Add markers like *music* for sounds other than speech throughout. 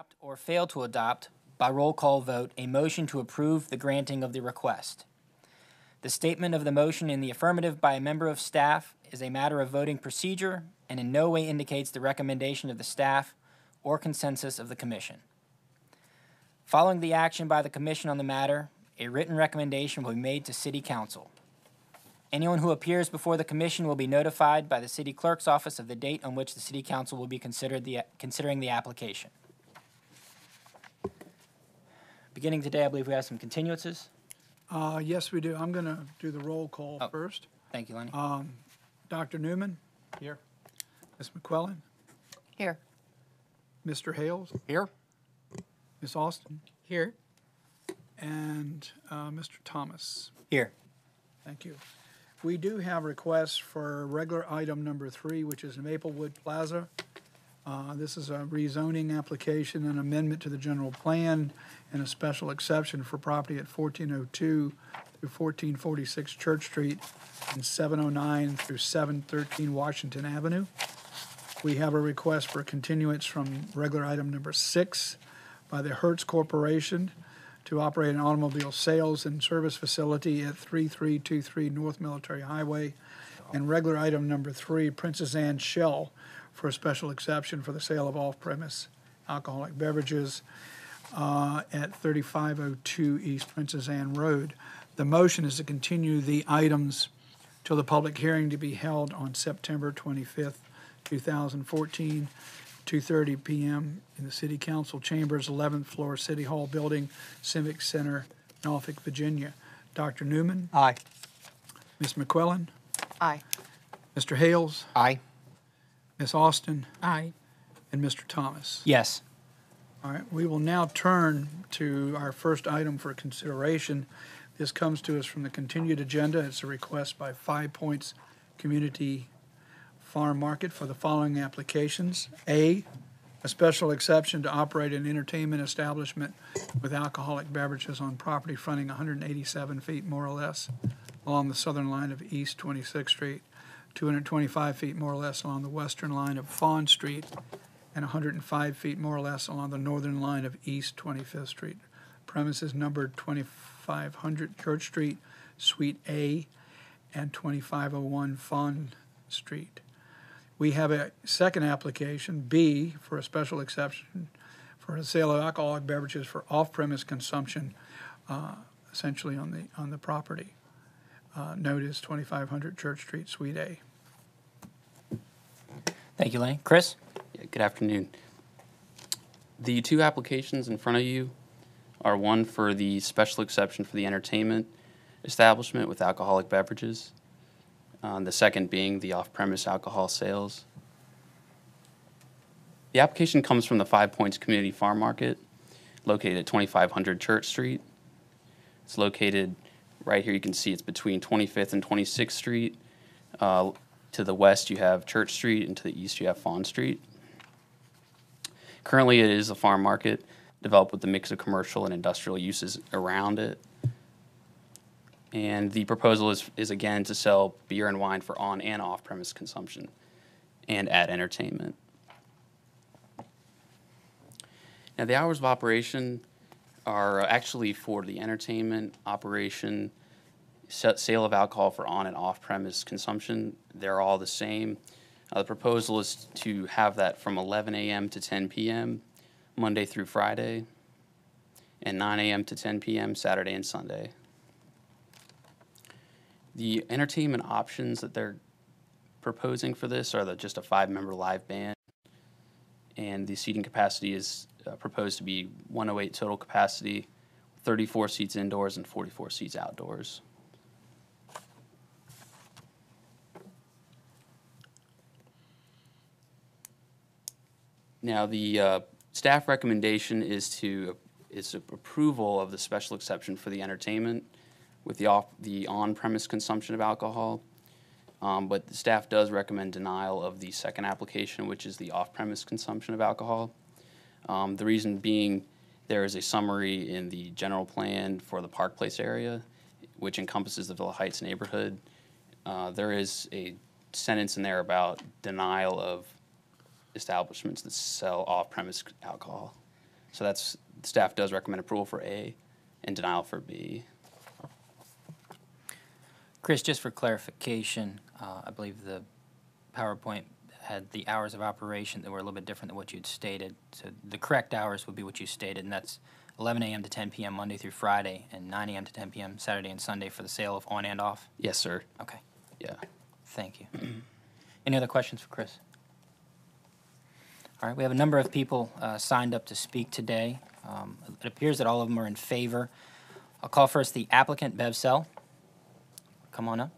adopt or fail to adopt by roll call vote a motion to approve the granting of the request. The statement of the motion in the affirmative by a member of staff is a matter of voting procedure and in no way indicates the recommendation of the staff or consensus of the commission. Following the action by the commission on the matter, a written recommendation will be made to city council. Anyone who appears before the commission will be notified by the city clerk's office of the date on which the city council will be the, considering the application. Beginning today, I believe we have some continuances. Uh, yes, we do. I'm going to do the roll call Oh. first. Thank you, Lenny. Dr. Newman? Here. Ms. McQuillan? Here. Mr. Hales? Here. Ms. Austin? Here. And uh, Mr. Thomas? Here. Thank you. We do have requests for regular item number three, which is Maplewood Plaza. Uh, This is a rezoning application and amendment to the general plan and a special exception for property at 1402 through 1446 Church Street and 709 through 713 Washington Avenue. We have a request for continuance from regular item number six by the Hertz Corporation to operate an automobile sales and service facility at 3323 North Military Highway. And regular item number three, Princess Anne Shell, for a special exception for the sale of off-premise alcoholic beverages uh, at 3502 East Princess Anne Road. The motion is to continue the items till the public hearing to be held on September 25th, 2014, 2:30 PM in the City Council Chambers, 11th floor, City Hall Building, Civic Center, Norfolk, Virginia. Dr. Newman, Aye. Ms. McQuillan, Aye. Mr. Hales, Aye. Ms. Austin, Aye. and Mr. Thomas. Yes. All right, we will now turn to our first item for consideration. This comes to us from the continued agenda. It's a request by Five Points Community Farm Market for the following applications. A, a special exception to operate an entertainment establishment with alcoholic beverages on property fronting 187 feet more or less along the southern line of East 26th Street, 225 feet more or less along the western line of Fawn Street, and 105 feet more or less along the northern line of East 25th Street. Premises numbered 2500 Church Street, Suite A, and 2501 Fawn Street. We have a second application, B, for a special exception for the sale of alcoholic beverages for off-premise consumption, uh, essentially on the, on the property. Uh, Note is 2500 Church Street, Suite A. Thank you, Lane. Chris? Good afternoon. The two applications in front of you are one for the special exception for the entertainment establishment with alcoholic beverages, uh, the second being the off-premise alcohol sales. The application comes from the Five Points Community Farm Market, located at 2500 Church Street. It's located right here. You can see it's between 25th and 26th Street. Uh, to the west, you have Church Street, and to the east, you have Fawn Street. Currently, it is a farm market developed with a mix of commercial and industrial uses around it. And the proposal is, is again to sell beer and wine for on and off premise consumption and at entertainment. Now, the hours of operation are uh, actually for the entertainment operation, sa- sale of alcohol for on and off premise consumption. They're all the same. Uh, the proposal is to have that from 11 a.m. to 10 p.m. Monday through Friday, and 9 a.m. to 10 p.m. Saturday and Sunday. The entertainment options that they're proposing for this are the, just a five-member live band, and the seating capacity is uh, proposed to be 108 total capacity, 34 seats indoors and 44 seats outdoors. Now, the uh, staff recommendation is to, is approval of the special exception for the entertainment with the off, the on-premise consumption of alcohol. Um, But the staff does recommend denial of the second application, which is the off-premise consumption of alcohol. Um, The reason being, there is a summary in the general plan for the Park Place area, which encompasses the Villa Heights neighborhood. Uh, There is a sentence in there about denial of establishments that sell off-premise alcohol. So that's, staff does recommend approval for A and denial for B. Chris, just for clarification, uh, I believe the PowerPoint had the hours of operation that were a little bit different than what you'd stated. So the correct hours would be what you stated, and that's 11 a.m. to 10 p.m. Monday through Friday, and 9 a.m. to 10 p.m. Saturday and Sunday for the sale of on and off. Yes, sir. Okay, Yeah. thank you. *clears throat* Any other questions for Chris? All right, we have a number of people uh, signed up to speak today. Um, It appears that all of them are in favor. I'll call first the applicant, Bev Sell. Come on up.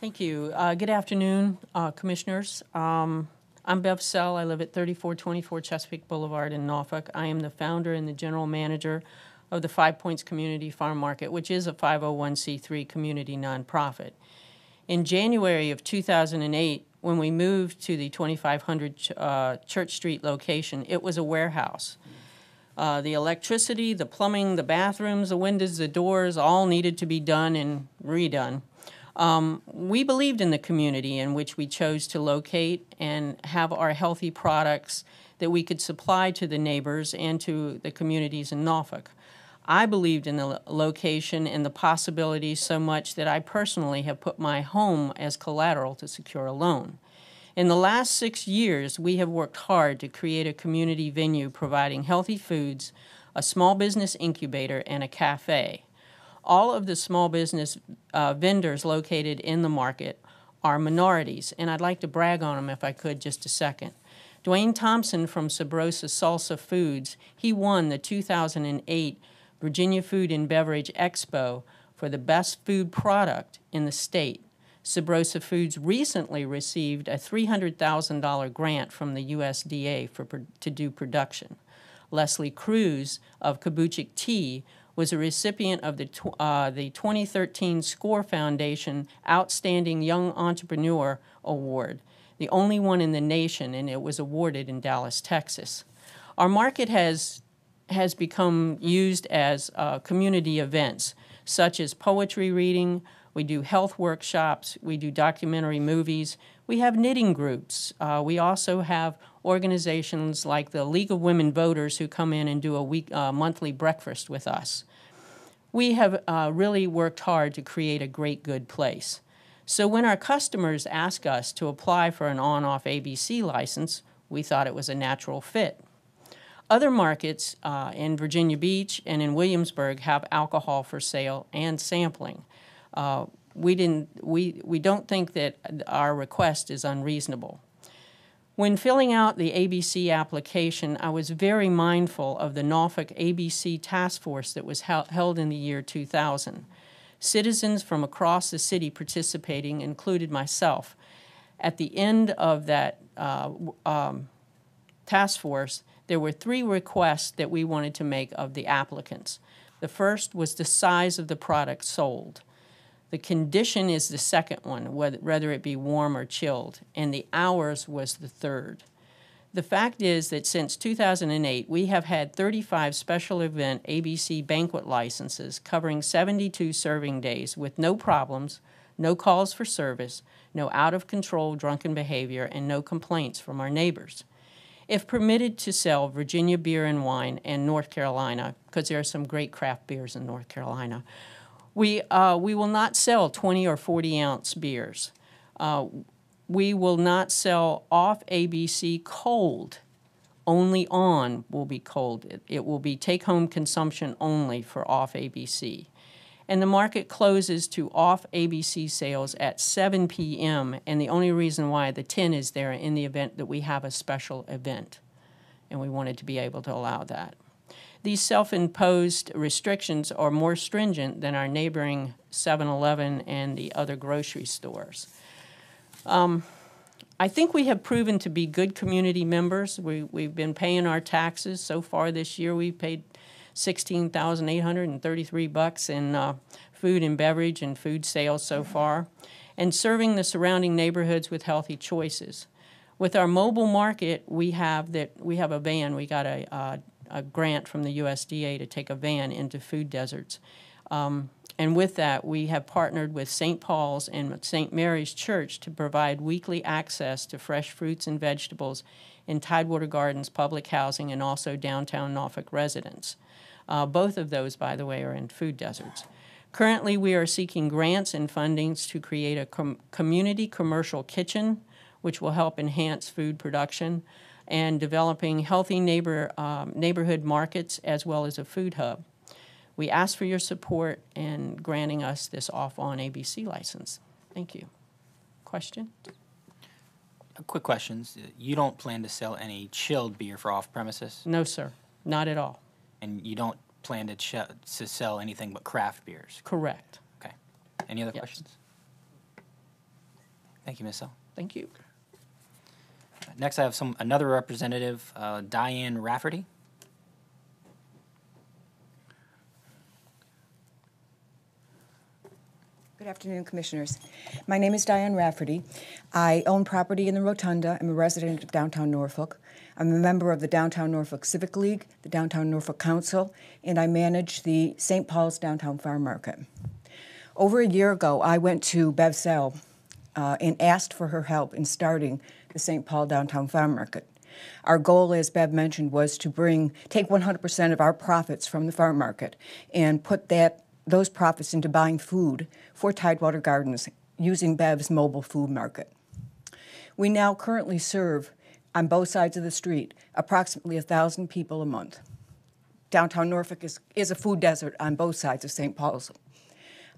Thank you. Uh, Good afternoon, uh, Commissioners. Um, I'm Bev Sell. I live at 3424 Chesapeake Boulevard in Norfolk. I am the founder and the general manager of the Five Points Community Farm Market, which is a 501c3 community nonprofit. In January of 2008, when we moved to the 2500 uh, Church Street location, it was a warehouse. Uh, the electricity, the plumbing, the bathrooms, the windows, the doors, all needed to be done and redone. Um, we believed in the community in which we chose to locate and have our healthy products that we could supply to the neighbors and to the communities in Norfolk. I believed in the location and the possibilities so much that I personally have put my home as collateral to secure a loan. In the last six years, we have worked hard to create a community venue providing healthy foods, a small business incubator, and a cafe. All of the small business uh, vendors located in the market are minorities, and I'd like to brag on them if I could just a second. Dwayne Thompson from Sabrosa Salsa Foods, he won the 2008 Virginia Food and Beverage Expo for the best food product in the state. Sabrosa Foods recently received a $300,000 grant from the USDA for, to do production. Leslie Cruz of Kabuchik Tea was a recipient of the, uh, the 2013 SCORE Foundation Outstanding Young Entrepreneur Award, the only one in the nation, and it was awarded in Dallas, Texas. Our market has has become used as uh, community events, such as poetry reading. We do health workshops. We do documentary movies. We have knitting groups. Uh, we also have organizations like the League of Women Voters who come in and do a week, uh, monthly breakfast with us. We have uh, really worked hard to create a great, good place. So when our customers ask us to apply for an on off ABC license, we thought it was a natural fit. Other markets uh, in Virginia Beach and in Williamsburg have alcohol for sale and sampling. Uh, we didn't. We we don't think that our request is unreasonable. When filling out the ABC application, I was very mindful of the Norfolk ABC task force that was hel- held in the year 2000. Citizens from across the city participating included myself. At the end of that uh, um, task force, there were three requests that we wanted to make of the applicants. The first was the size of the product sold. The condition is the second one, whether, it be warm or chilled, and the hours was the third. The fact is that since 2008, we have had 35 special event ABC banquet licenses covering 72 serving days with no problems, no calls for service, no out of control drunken behavior, and no complaints from our neighbors. If permitted to sell Virginia beer and wine and North Carolina, because there are some great craft beers in North Carolina, we, uh, we will not sell 20 or 40 ounce beers. Uh, we will not sell off ABC cold. Only on will be cold. It, it will be take home consumption only for off ABC. And the market closes to off ABC sales at 7 p.m. And the only reason why the 10 is there in the event that we have a special event. And we wanted to be able to allow that. These self imposed restrictions are more stringent than our neighboring 7 Eleven and the other grocery stores. Um, I think we have proven to be good community members. We, we've been paying our taxes. So far this year, we've paid 16,833 bucks in uh, food and beverage and food sales so far, and serving the surrounding neighborhoods with healthy choices. With our mobile market, we have that we have a van. We got a, uh, a grant from the USDA to take a van into food deserts. Um, and with that, we have partnered with St. Paul's and St. Mary's Church to provide weekly access to fresh fruits and vegetables in Tidewater Gardens public housing and also downtown Norfolk residents. Uh, both of those, by the way, are in food deserts. Currently, we are seeking grants and fundings to create a com- community commercial kitchen, which will help enhance food production, and developing healthy neighbor, um, neighborhood markets as well as a food hub. We ask for your support in granting us this off-on ABC license. Thank you. Question? Uh, Quick questions. You don't plan to sell any chilled beer for off premises, No, sir, not at all. And you don't plan to, ch- to sell anything but craft beers. Correct. Okay. Any other Yes. questions? Thank you, Ms. L. Thank you. Next, I have some another representative, uh, Diane Rafferty. Good afternoon, Commissioners. My name is Diane Rafferty. I own property in the Rotunda. I'm a resident of downtown Norfolk. I'm a member of the Downtown Norfolk Civic League, the Downtown Norfolk Council, and I manage the St. Paul's Downtown Farm Market. Over a year ago, I went to Bev Sell uh, and asked for her help in starting the St. Paul Downtown Farm Market. Our goal, as Bev mentioned, was to bring take 100% of our profits from the farm market and put that those profits into buying food for Tidewater Gardens using Bev's mobile food market. We now currently serve on both sides of the street approximately 1,000 people a month. Downtown Norfolk is, is a food desert on both sides of St. Paul's.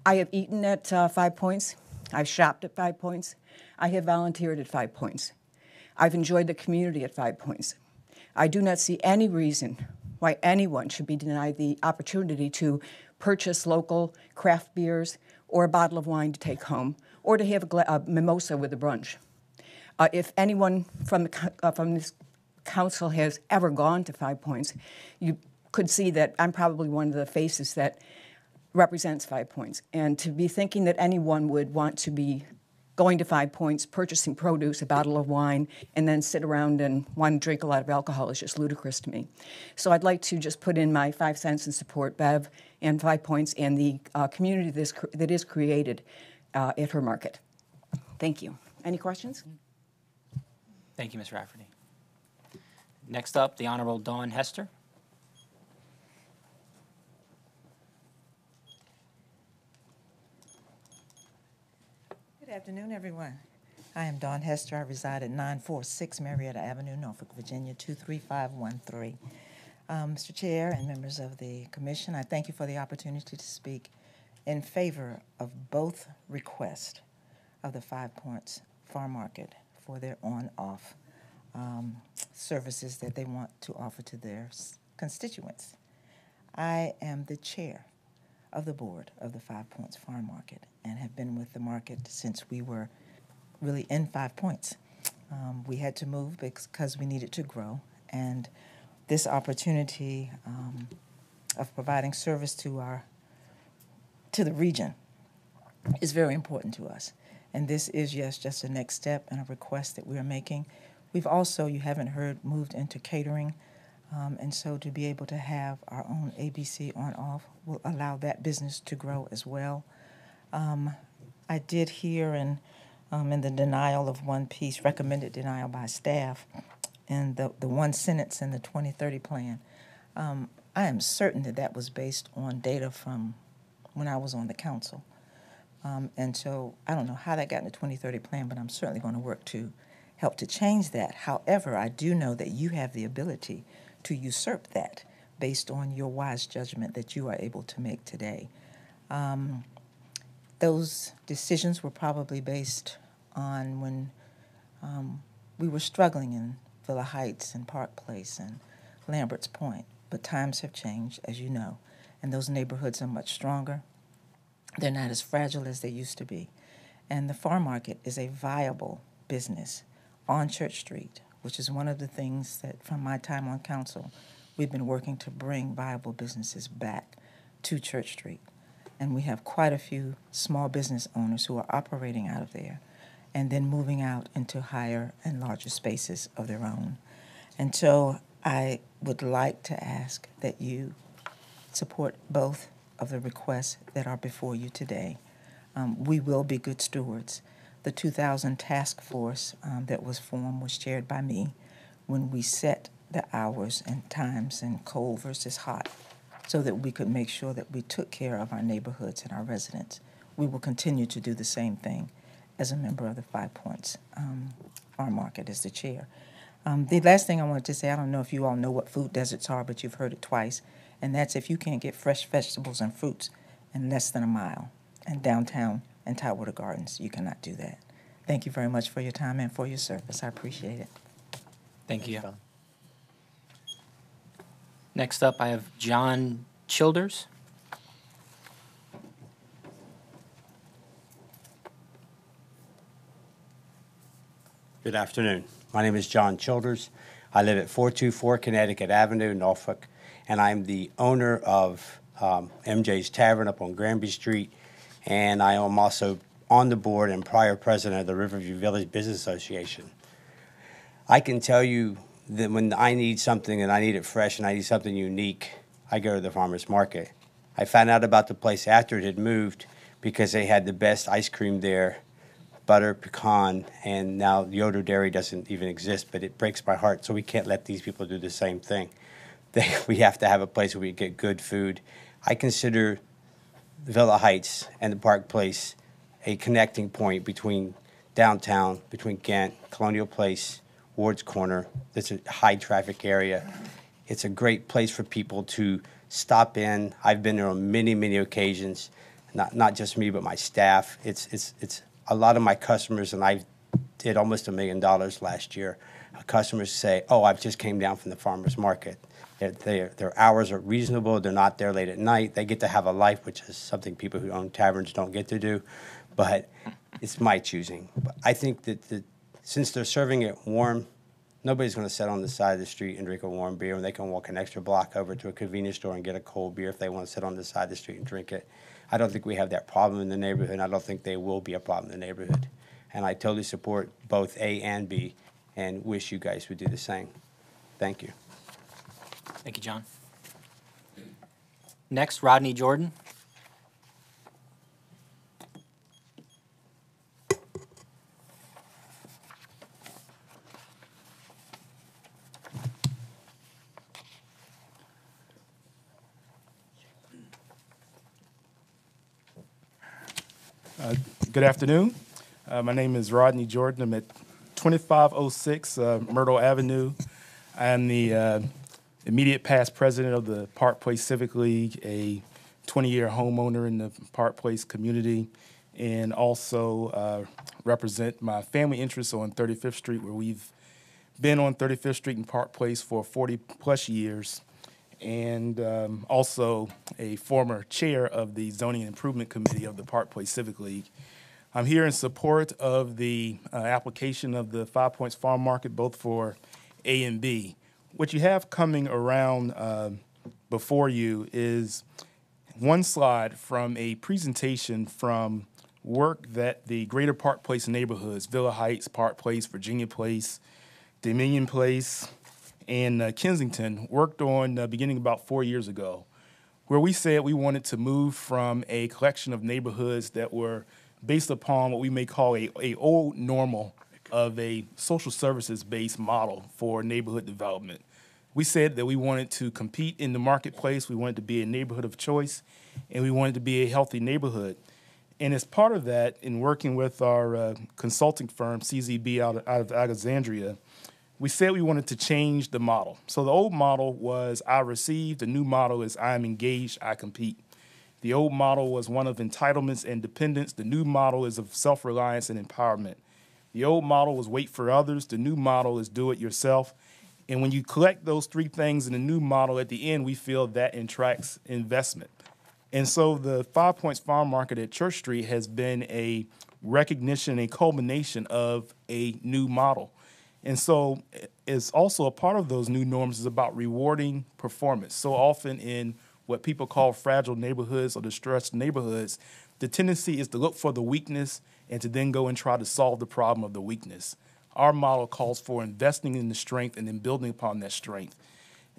I have eaten at uh, Five Points. I've shopped at Five Points. I have volunteered at Five Points. I've enjoyed the community at Five Points. I do not see any reason why anyone should be denied the opportunity to purchase local craft beers or a bottle of wine to take home or to have a, a mimosa with a brunch. Uh, if anyone from, the, uh, from this council has ever gone to Five Points, you could see that I'm probably one of the faces that represents Five Points. And to be thinking that anyone would want to be going to Five Points, purchasing produce, a bottle of wine, and then sit around and want to drink a lot of alcohol is just ludicrous to me. So I'd like to just put in my five cents and support Bev and Five Points and the uh, community that is, that is created uh, at her market. Thank you. Any questions? Thank you, Ms. Rafferty. Next up, the Honorable Daun Hester. Good afternoon, everyone. I am Daun Hester. I reside at 946 Marietta Avenue, Norfolk, Virginia, 23513. Um, Mr. Chair and members of the commission, I thank you for the opportunity to speak in favor of both requests of the Five Points Farm Market for their on-off um, services that they want to offer to their constituents. I am the chair of the board of the Five Points Farm Market and have been with the market since we were really in Five Points. Um, we had to move because we needed to grow, and this opportunity um, of providing service to our to the region is very important to us. And this is, yes, just a next step and a request that we are making. We've also, you haven't heard, moved into catering. Um, and so to be able to have our own ABC on off will allow that business to grow as well. Um, I did hear in, um, in the denial of one piece, recommended denial by staff, and the, the one sentence in the 2030 plan. Um, I am certain that that was based on data from when I was on the council. Um, and so I don't know how that got in the 2030 plan, but I'm certainly going to work to help to change that. However, I do know that you have the ability to usurp that based on your wise judgment that you are able to make today. Um, those decisions were probably based on when um, we were struggling in Villa Heights and Park Place and Lambert's Point. But times have changed, as you know, and those neighborhoods are much stronger. They're not as fragile as they used to be. And the farm market is a viable business on Church Street, which is one of the things that, from my time on council, we've been working to bring viable businesses back to Church Street. And we have quite a few small business owners who are operating out of there and then moving out into higher and larger spaces of their own. And so I would like to ask that you support both of the requests that are before you today. Um, we will be good stewards. The 2000 task force um, that was formed was chaired by me when we set the hours and times and cold versus hot so that we could make sure that we took care of our neighborhoods and our residents. We will continue to do the same thing as a member of the Five Points um, Farm Market as the chair. Um, the last thing I wanted to say, I don't know if you all know what food deserts are, but you've heard it twice, and that's if you can't get fresh vegetables and fruits in less than a mile. And downtown and Tidewater Gardens, you cannot do that. Thank you very much for your time and for your service. I appreciate it. Thank you. Next up, I have John Childers. Good afternoon. My name is John Childers. I live at 424 Connecticut Avenue, Norfolk, and I'm the owner of um, MJ's Tavern up on Granby Street, and I am also on the board and prior president of the Riverview Village Business Association. I can tell you that when I need something and I need it fresh and I need something unique, I go to the farmer's market. I found out about the place after it had moved because they had the best ice cream there butter, pecan, and now Yoder Dairy doesn't even exist, but it breaks my heart. So we can't let these people do the same thing. *laughs* We have to have a place where we get good food. I consider Villa Heights and the Park Place a connecting point between downtown, between Ghent, Colonial Place, Ward's Corner. It's a high traffic area. It's a great place for people to stop in. I've been there on many, many occasions. Not not just me, but my staff. It's it's it's a lot of my customers, and I did almost a million dollars last year. Customers say, "Oh, I've just came down from the farmers market." Their, their, hours are reasonable. They're not there late at night. They get to have a life, which is something people who own taverns don't get to do. But it's my choosing. But I think that the, since they're serving it warm, nobody's going to sit on the side of the street and drink a warm beer. when they can walk an extra block over to a convenience store and get a cold beer if they want to sit on the side of the street and drink it. I don't think we have that problem in the neighborhood. I don't think they will be a problem in the neighborhood. And I totally support both A and B and wish you guys would do the same. Thank you. Thank you, John. Next, Rodney Jordan. Good afternoon. Uh, my name is Rodney Jordan. I'm at 2506 uh, Myrtle Avenue. I am the uh, immediate past president of the Park Place Civic League, a 20 year homeowner in the Park Place community, and also uh, represent my family interests on 35th Street, where we've been on 35th Street and Park Place for 40 plus years and um, also a former chair of the Zoning Improvement Committee of the Park Place Civic League. I'm here in support of the uh, application of the Five Points Farm Market, both for A and B. What you have coming around uh, before you is one slide from a presentation from work that the Greater Park Place neighborhoods, Villa Heights, Park Place, Virginia Place, Dominion Place, and uh, Kensington worked on uh, beginning about four years ago, where we said we wanted to move from a collection of neighborhoods that were based upon what we may call a, a old normal of a social services based model for neighborhood development. We said that we wanted to compete in the marketplace, we wanted to be a neighborhood of choice, and we wanted to be a healthy neighborhood. And as part of that, in working with our uh, consulting firm, CZB out of, out of Alexandria, we said we wanted to change the model. So the old model was I receive, the new model is I am engaged, I compete. The old model was one of entitlements and dependence. The new model is of self reliance and empowerment. The old model was wait for others. The new model is do it yourself. And when you collect those three things in the new model, at the end, we feel that attracts investment. And so the Five Points Farm Market at Church Street has been a recognition, a culmination of a new model. And so eh, it's also a part of those new norms is about rewarding performance. So often in what people call fragile neighborhoods or distressed neighborhoods, the tendency is to look for the weakness and to then go and try to solve the problem of the weakness. Our model calls for investing in the strength and then building upon that strength.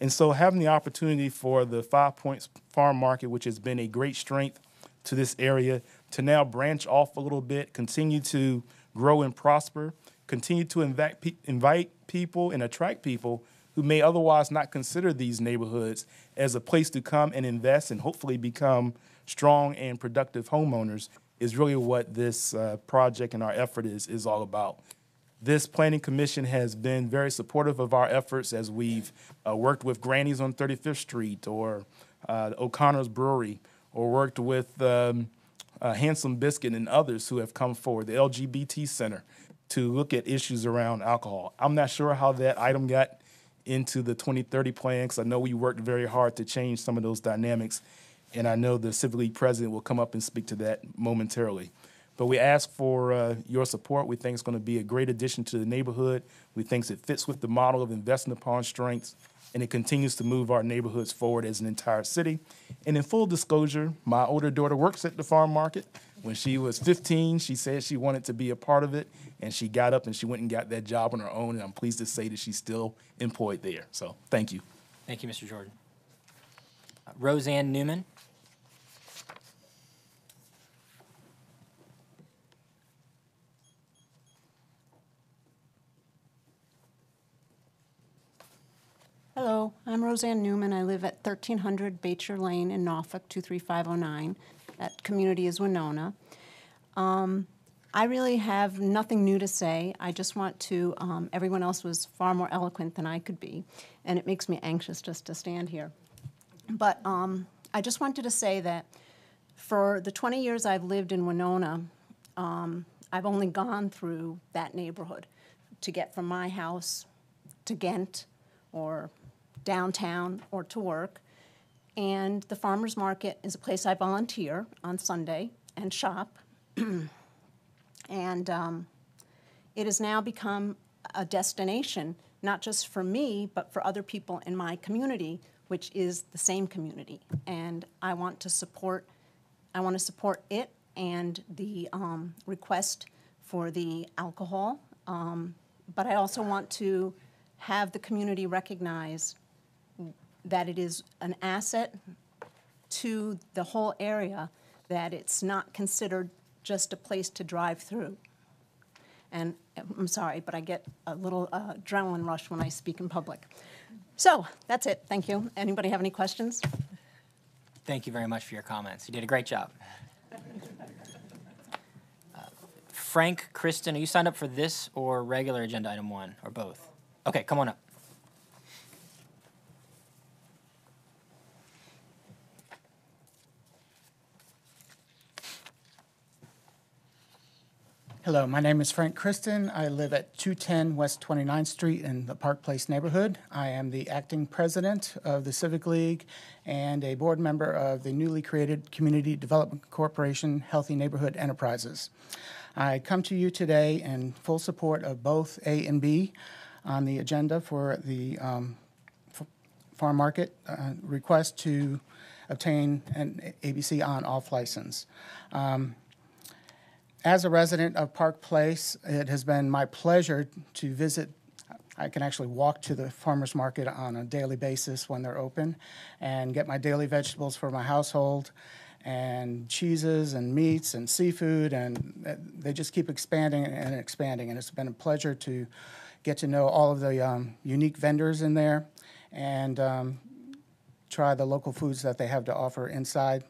And so having the opportunity for the Five Points Farm Market, which has been a great strength to this area, to now branch off a little bit, continue to grow and prosper, continue to invite, pe- invite people and attract people who may otherwise not consider these neighborhoods as a place to come and invest and hopefully become strong and productive homeowners is really what this uh, project and our effort is, is all about. This planning commission has been very supportive of our efforts as we've uh, worked with Granny's on 35th Street or uh, O'Connor's Brewery or worked with um, uh, Handsome Biscuit and others who have come forward, the LGBT Center, to look at issues around alcohol. I'm not sure how that item got into the 2030 plan because I know we worked very hard to change some of those dynamics. And I know the Civic League president will come up and speak to that momentarily. But we ask for uh, your support. We think it's going to be a great addition to the neighborhood. We think it fits with the model of investing upon strengths, and it continues to move our neighborhoods forward as an entire city. And in full disclosure, my older daughter works at the farm market. When she was 15, she said she wanted to be a part of it, and she got up and she went and got that job on her own. And I'm pleased to say that she's still employed there. So thank you. Thank you, Mr. Jordan. Roseanne Newman. Hello, I'm Roseanne Newman. I live at 1300 Batcher Lane in Norfolk, 23509. That community is Winona. Um, I really have nothing new to say. I just want to, um, everyone else was far more eloquent than I could be, and it makes me anxious just to stand here. But um, I just wanted to say that for the 20 years I've lived in Winona, um, I've only gone through that neighborhood to get from my house to Ghent or downtown or to work. And the farmers market is a place I volunteer on Sunday and shop. *clears throat* and um, it has now become a destination, not just for me, but for other people in my community, which is the same community. And I want to support, I want to support it and the um, request for the alcohol. Um, but I also want to have the community recognize that it is an asset to the whole area, that it's not considered just a place to drive through. And I'm sorry, but I get a little uh, adrenaline rush when I speak in public. So that's it. Thank you. Anybody have any questions? Thank you very much for your comments. You did a great job. Uh, Frank, Kristen, are you signed up for this or regular agenda item one, or both? Okay, come on up. Hello, my name is Frank Kristen. I live at 210 West 29th Street in the Park Place neighborhood. I am the acting president of the Civic League and a board member of the newly created Community Development Corporation Healthy Neighborhood Enterprises. I come to you today in full support of both A and B on the agenda for the um, farm market uh, request to obtain an ABC on-off license. Um, as a resident of Park Place, it has been my pleasure to visit. I can actually walk to the farmers market on a daily basis when they're open and get my daily vegetables for my household and cheeses and meats and seafood and they just keep expanding and expanding and it's been a pleasure to get to know all of the um, unique vendors in there and um, try the local foods that they have to offer inside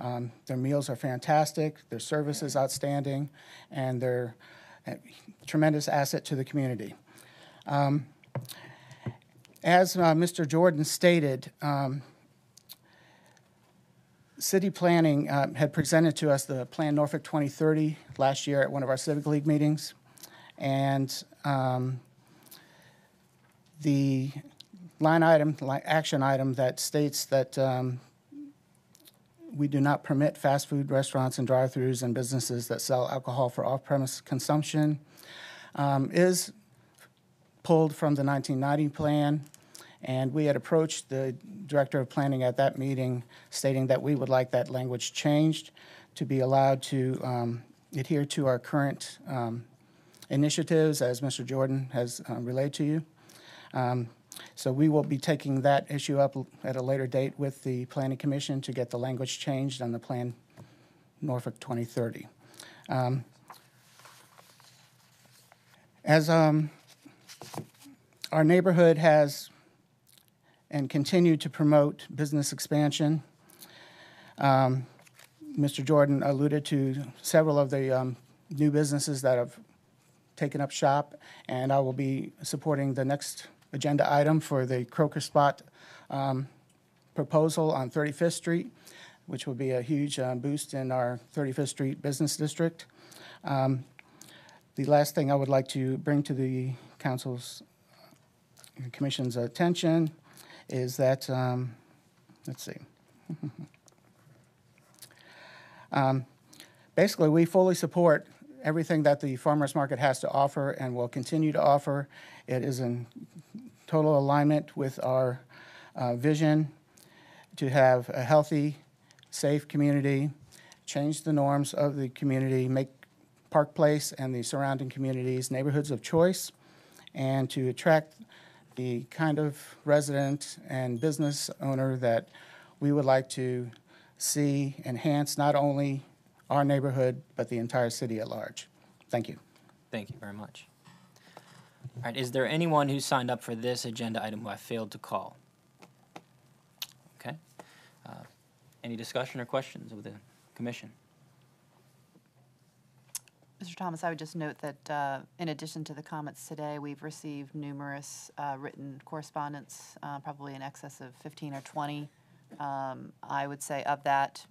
um, their meals are fantastic, their service is outstanding, and they're a tremendous asset to the community. Um, as uh, Mr. Jordan stated, um, City Planning uh, had presented to us the Plan Norfolk 2030 last year at one of our Civic League meetings, and um, the line item, action item that states that um, we do not permit fast food restaurants and drive-throughs and businesses that sell alcohol for off-premise consumption um, is pulled from the 1990 plan. And we had approached the director of planning at that meeting stating that we would like that language changed to be allowed to um, adhere to our current um, initiatives, as Mr. Jordan has uh, relayed to you. So we will be taking that issue up at a later date with the Planning Commission to get the language changed on the Plan Norfolk 2030. Um, As um, our neighborhood has and continued to promote business expansion, um, Mr. Jordan alluded to several of the um, new businesses that have taken up shop, and I will be supporting the next agenda item for the Croaker Spot um, proposal on 35th Street, which will be a huge uh, boost in our 35th Street Business District. Um, The last thing I would like to bring to the council's, uh, commission's attention is that, um, let's see. *laughs* Um, Basically, we fully support everything that the farmer's market has to offer and will continue to offer. It is in total alignment with our uh, vision to have a healthy, safe community, change the norms of the community, make Park Place and the surrounding communities neighborhoods of choice, and to attract the kind of resident and business owner that we would like to see enhance not only our neighborhood, but the entire city at large. Thank you. Thank you very much. All right, is there anyone who signed up for this agenda item who I failed to call? Okay. Uh, Any discussion or questions of the commission? Mr. Thomas, I would just note that uh, in addition to the comments today, we've received numerous uh, written correspondence, uh, probably in excess of 15 or 20. Um, I would say of that,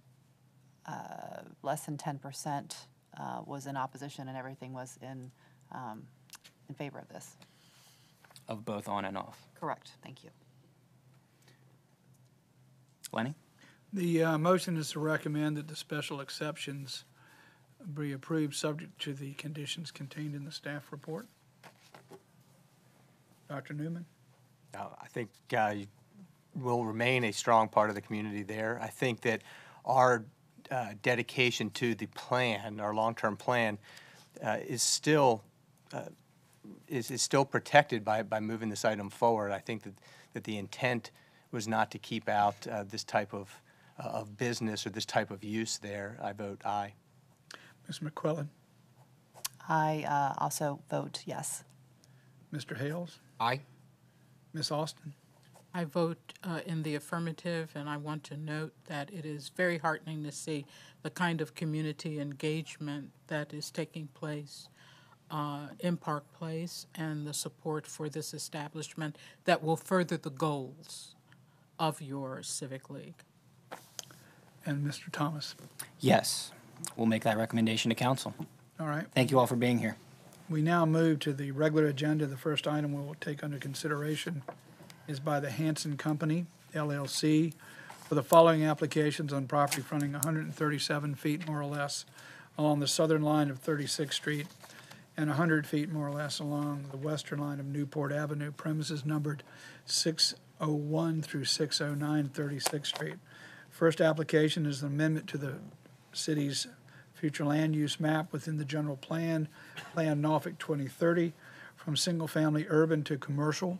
uh, less than 10% uh, was in opposition and everything was in, um, in favor of this. Of both on and off? Correct, thank you. Lenny? The uh, motion is to recommend that the special exceptions be approved, subject to the conditions contained in the staff report. Dr. Newman? Uh, I think uh, you will remain a strong part of the community there. I think that our uh, dedication to the plan, our long-term plan, uh, is still uh, is, is still protected by, by moving this item forward. I think that, that the intent was not to keep out uh, this type of uh, of business or this type of use there. I vote aye. Ms. McQuillan? I uh, also vote yes. Mr. Hales? Aye. Ms. Austin? I vote uh, in the affirmative, and I want to note that it is very heartening to see the kind of community engagement that is taking place uh, in Park Place and the support for this establishment that will further the goals of your Civic League. And Mr. Thomas? Yes. We'll make that recommendation to council. All right. Thank you all for being here. We now move to the regular agenda. The first item we will take under consideration is by the Hanson Company LLC for the following applications on property fronting 137 feet more or less along the southern line of 36th Street and 100 feet more or less along the western line of Newport Avenue, premises numbered 601 through 609 36th Street. First application is an amendment to the city's future land use map within the general plan, Plan Norfolk 2030, from single-family urban to commercial.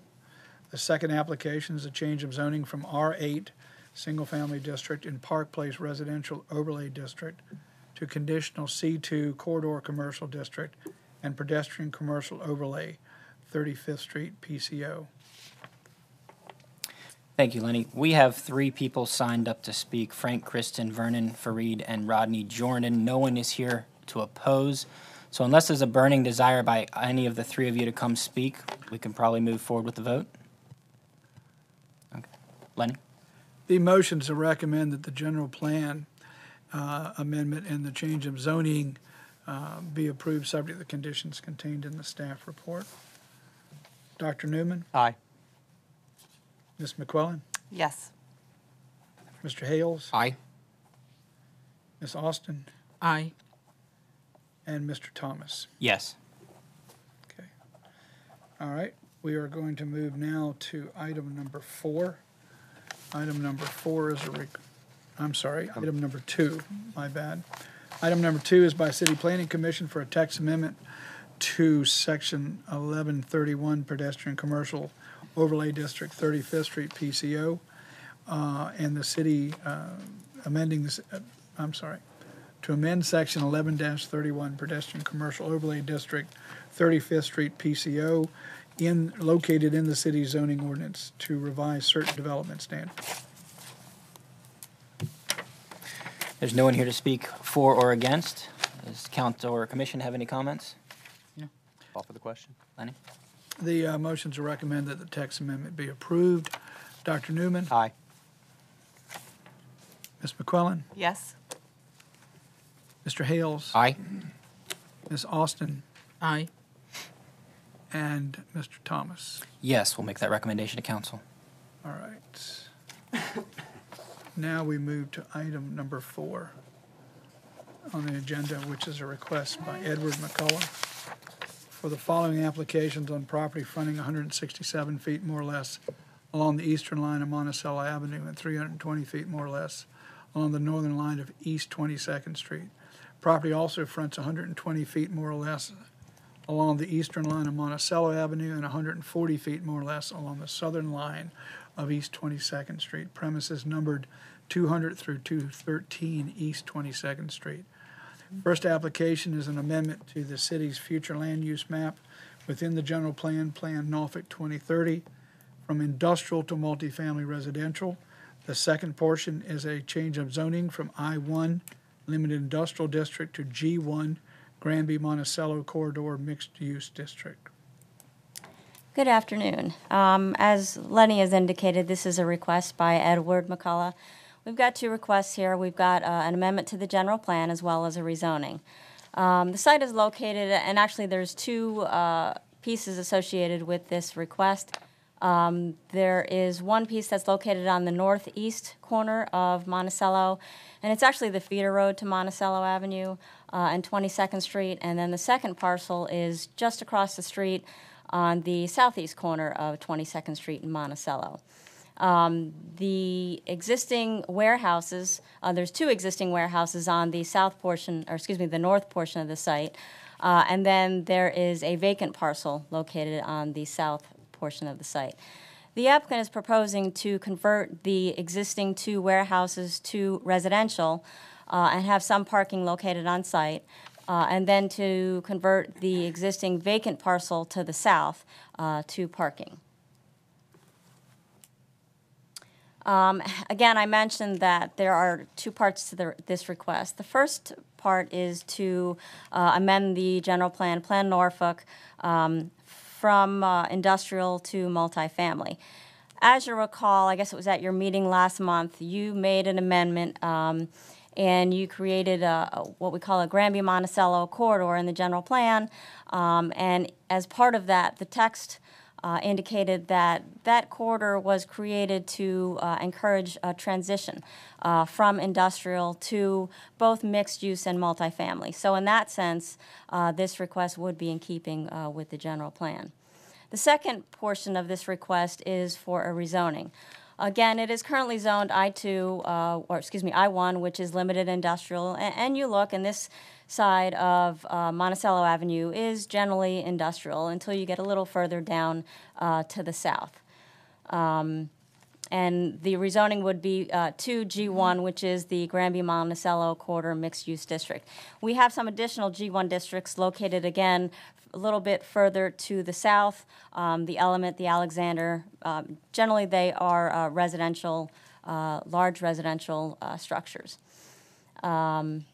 The second application is a change of zoning from R8, single-family district in Park Place Residential Overlay District to conditional C2 corridor commercial district and pedestrian commercial overlay, 35th Street PCO. Thank you, Lenny. We have three people signed up to speak, Frank, Kristen, Vernon, Fareed, and Rodney Jordan. No one is here to oppose. So unless there's a burning desire by any of the three of you to come speak, we can probably move forward with the vote. Okay. Lenny? The motion to recommend that the general plan uh, amendment and the change of zoning uh, be approved, subject to the conditions contained in the staff report. Dr. Newman? Aye. Ms. McQuillan? Yes. Mr. Hales? Aye. Ms. Austin? Aye. And Mr. Thomas? Yes. Okay. All right, we are going to move now to item number four. Item number four is a, rec- I'm sorry, item number two, my bad. Item number two is by City Planning Commission for a text amendment to section eleven thirty-one pedestrian commercial overlay district 35th Street PCO, uh, and the city uh, amending this, uh, I'm sorry, to amend section 11-31 pedestrian commercial overlay district 35th Street PCO in, located in the city zoning ordinance to revise certain development standards. There's no one here to speak for or against. Does council or commission have any comments? Yeah. Call for the question. Lenny? The uh, motion to recommend that the text amendment be approved. Dr. Newman? Aye. Ms. McQuillan? Yes. Mr. Hales? Aye. Ms. Austin? Aye. And Mr. Thomas? Yes, we'll make that recommendation to council. All right. Now we move to item number four on the agenda, which is a request by Edward McCullough for the following applications on property fronting 167 feet more or less along the eastern line of Monticello Avenue and 320 feet more or less along the northern line of East 22nd Street. Property also fronts 120 feet more or less along the eastern line of Monticello Avenue and 140 feet more or less along the southern line of East 22nd Street. Premises numbered 200 through 213 East 22nd Street. First application is an amendment to the city's future land use map within the general plan, Plan Norfolk 2030, from industrial to multifamily residential. The second portion is a change of zoning from I-1 Limited Industrial District to G1 Granby Monticello Corridor Mixed Use District. Good afternoon. Um, As Lenny has indicated, this is a request by Edward McCullough. We've got two requests here. We've got uh, an amendment to the general plan as well as a rezoning. Um, The site is located, and actually, there's two uh, pieces associated with this request. Um, There is one piece that's located on the northeast corner of Monticello, and it's actually the feeder road to Monticello Avenue uh, and 22nd Street. And then the second parcel is just across the street on the southeast corner of 22nd Street in Monticello. Um, The existing warehouses, uh, there's two existing warehouses on the south portion, or excuse me, the north portion of the site. Uh, And then there is a vacant parcel located on the south portion of the site. The applicant is proposing to convert the existing two warehouses to residential uh, and have some parking located on site, uh, and then to convert the existing vacant parcel to the south uh, to parking. Um, Again, I mentioned that there are two parts to the- this request. The first part is to uh, amend the general plan, Plan Norfolk, um, from uh, industrial to multifamily. As you recall, I guess it was at your meeting last month, you made an amendment um, and you created a, a- what we call a Granby Monticello corridor in the general plan. Um, And as part of that, the text uh, indicated that that corridor was created to uh, encourage a transition uh, from industrial to both mixed use and multifamily. So, in that sense, uh, this request would be in keeping uh, with the general plan. The second portion of this request is for a rezoning. Again, it is currently zoned I-2, uh, or excuse me, I-1, which is limited industrial. A- And you look, and this side of uh, Monticello Avenue is generally industrial until you get a little further down uh, to the south. Um, And the rezoning would be uh, to G1, which is the Granby Monticello Corridor Mixed Use District. We have some additional G1 districts located again a little bit further to the south, um, the Element, the Alexander. um, Generally, they are uh, residential, uh, large residential uh, structures. Um,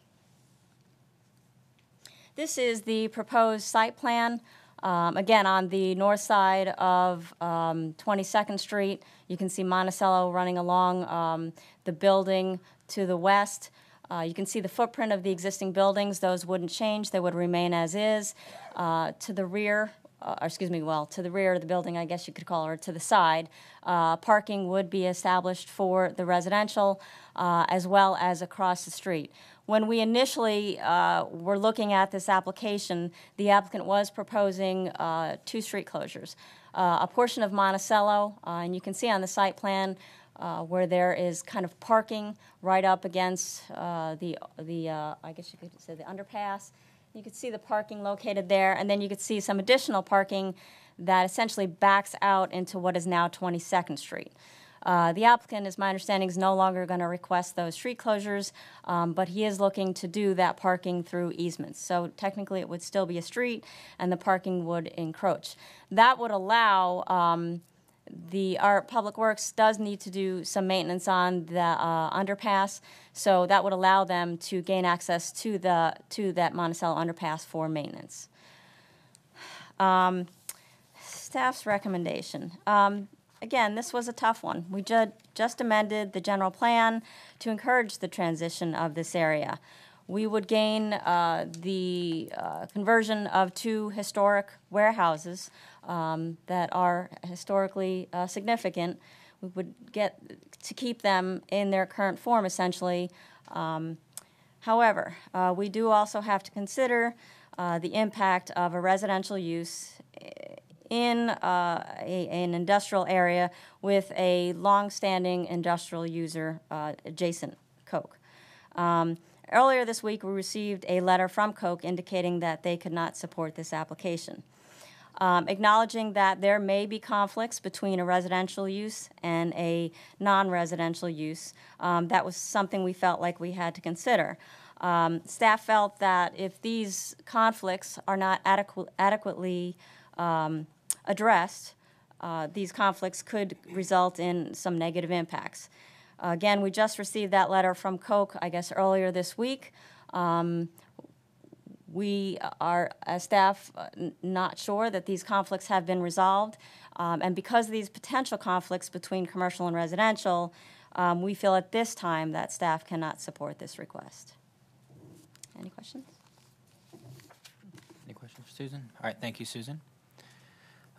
This is the proposed site plan. Um, Again, on the north side of um, 22nd Street, you can see Monticello running along um, the building to the west. Uh, You can see the footprint of the existing buildings. Those wouldn't change. They would remain as is. Uh, To the rear, uh, or excuse me, well, to the rear of the building, I guess you could call it, or to the side, uh, parking would be established for the residential uh, as well as across the street. When we initially uh, were looking at this application, the applicant was proposing two street closures. Uh, A portion of Monticello, uh, and you can see on the site plan uh, where there is kind of parking right up against uh, the, the uh, I guess you could say the underpass. You could see the parking located there, and then you could see some additional parking that essentially backs out into what is now 22nd Street. Uh, The applicant, as my understanding, is no longer going to request those street closures, um, but he is looking to do that parking through easements. So technically, it would still be a street, and the parking would encroach. That would allow um, the, our Public Works does need to do some maintenance on the uh, underpass, so that would allow them to gain access to the, to that Monticello underpass for maintenance. Um, Staff's recommendation. Um, Again, this was a tough one. We ju- just amended the general plan to encourage the transition of this area. We would gain uh, the uh, conversion of two historic warehouses um, that are historically uh, significant. We would get to keep them in their current form, essentially. Um, However, uh, we do also have to consider uh, the impact of a residential use in uh, a, an industrial area with a long-standing industrial user uh, adjacent Coke. Um, earlier this week, we received a letter from Coke indicating that they could not support this application. Um, acknowledging that there may be conflicts between a residential use and a non-residential use, um, that was something we felt like we had to consider. Um, staff felt that if these conflicts are not adequ- adequately um, addressed, uh, these conflicts could result in some negative impacts. Uh, again, we just received that letter from Coke, I guess, earlier this week. Um, we are, as staff, uh, not sure that these conflicts have been resolved. Um, and because of these potential conflicts between commercial and residential, um, we feel at this time that staff cannot support this request. Any questions? Any questions for Susan? All right, thank you, Susan.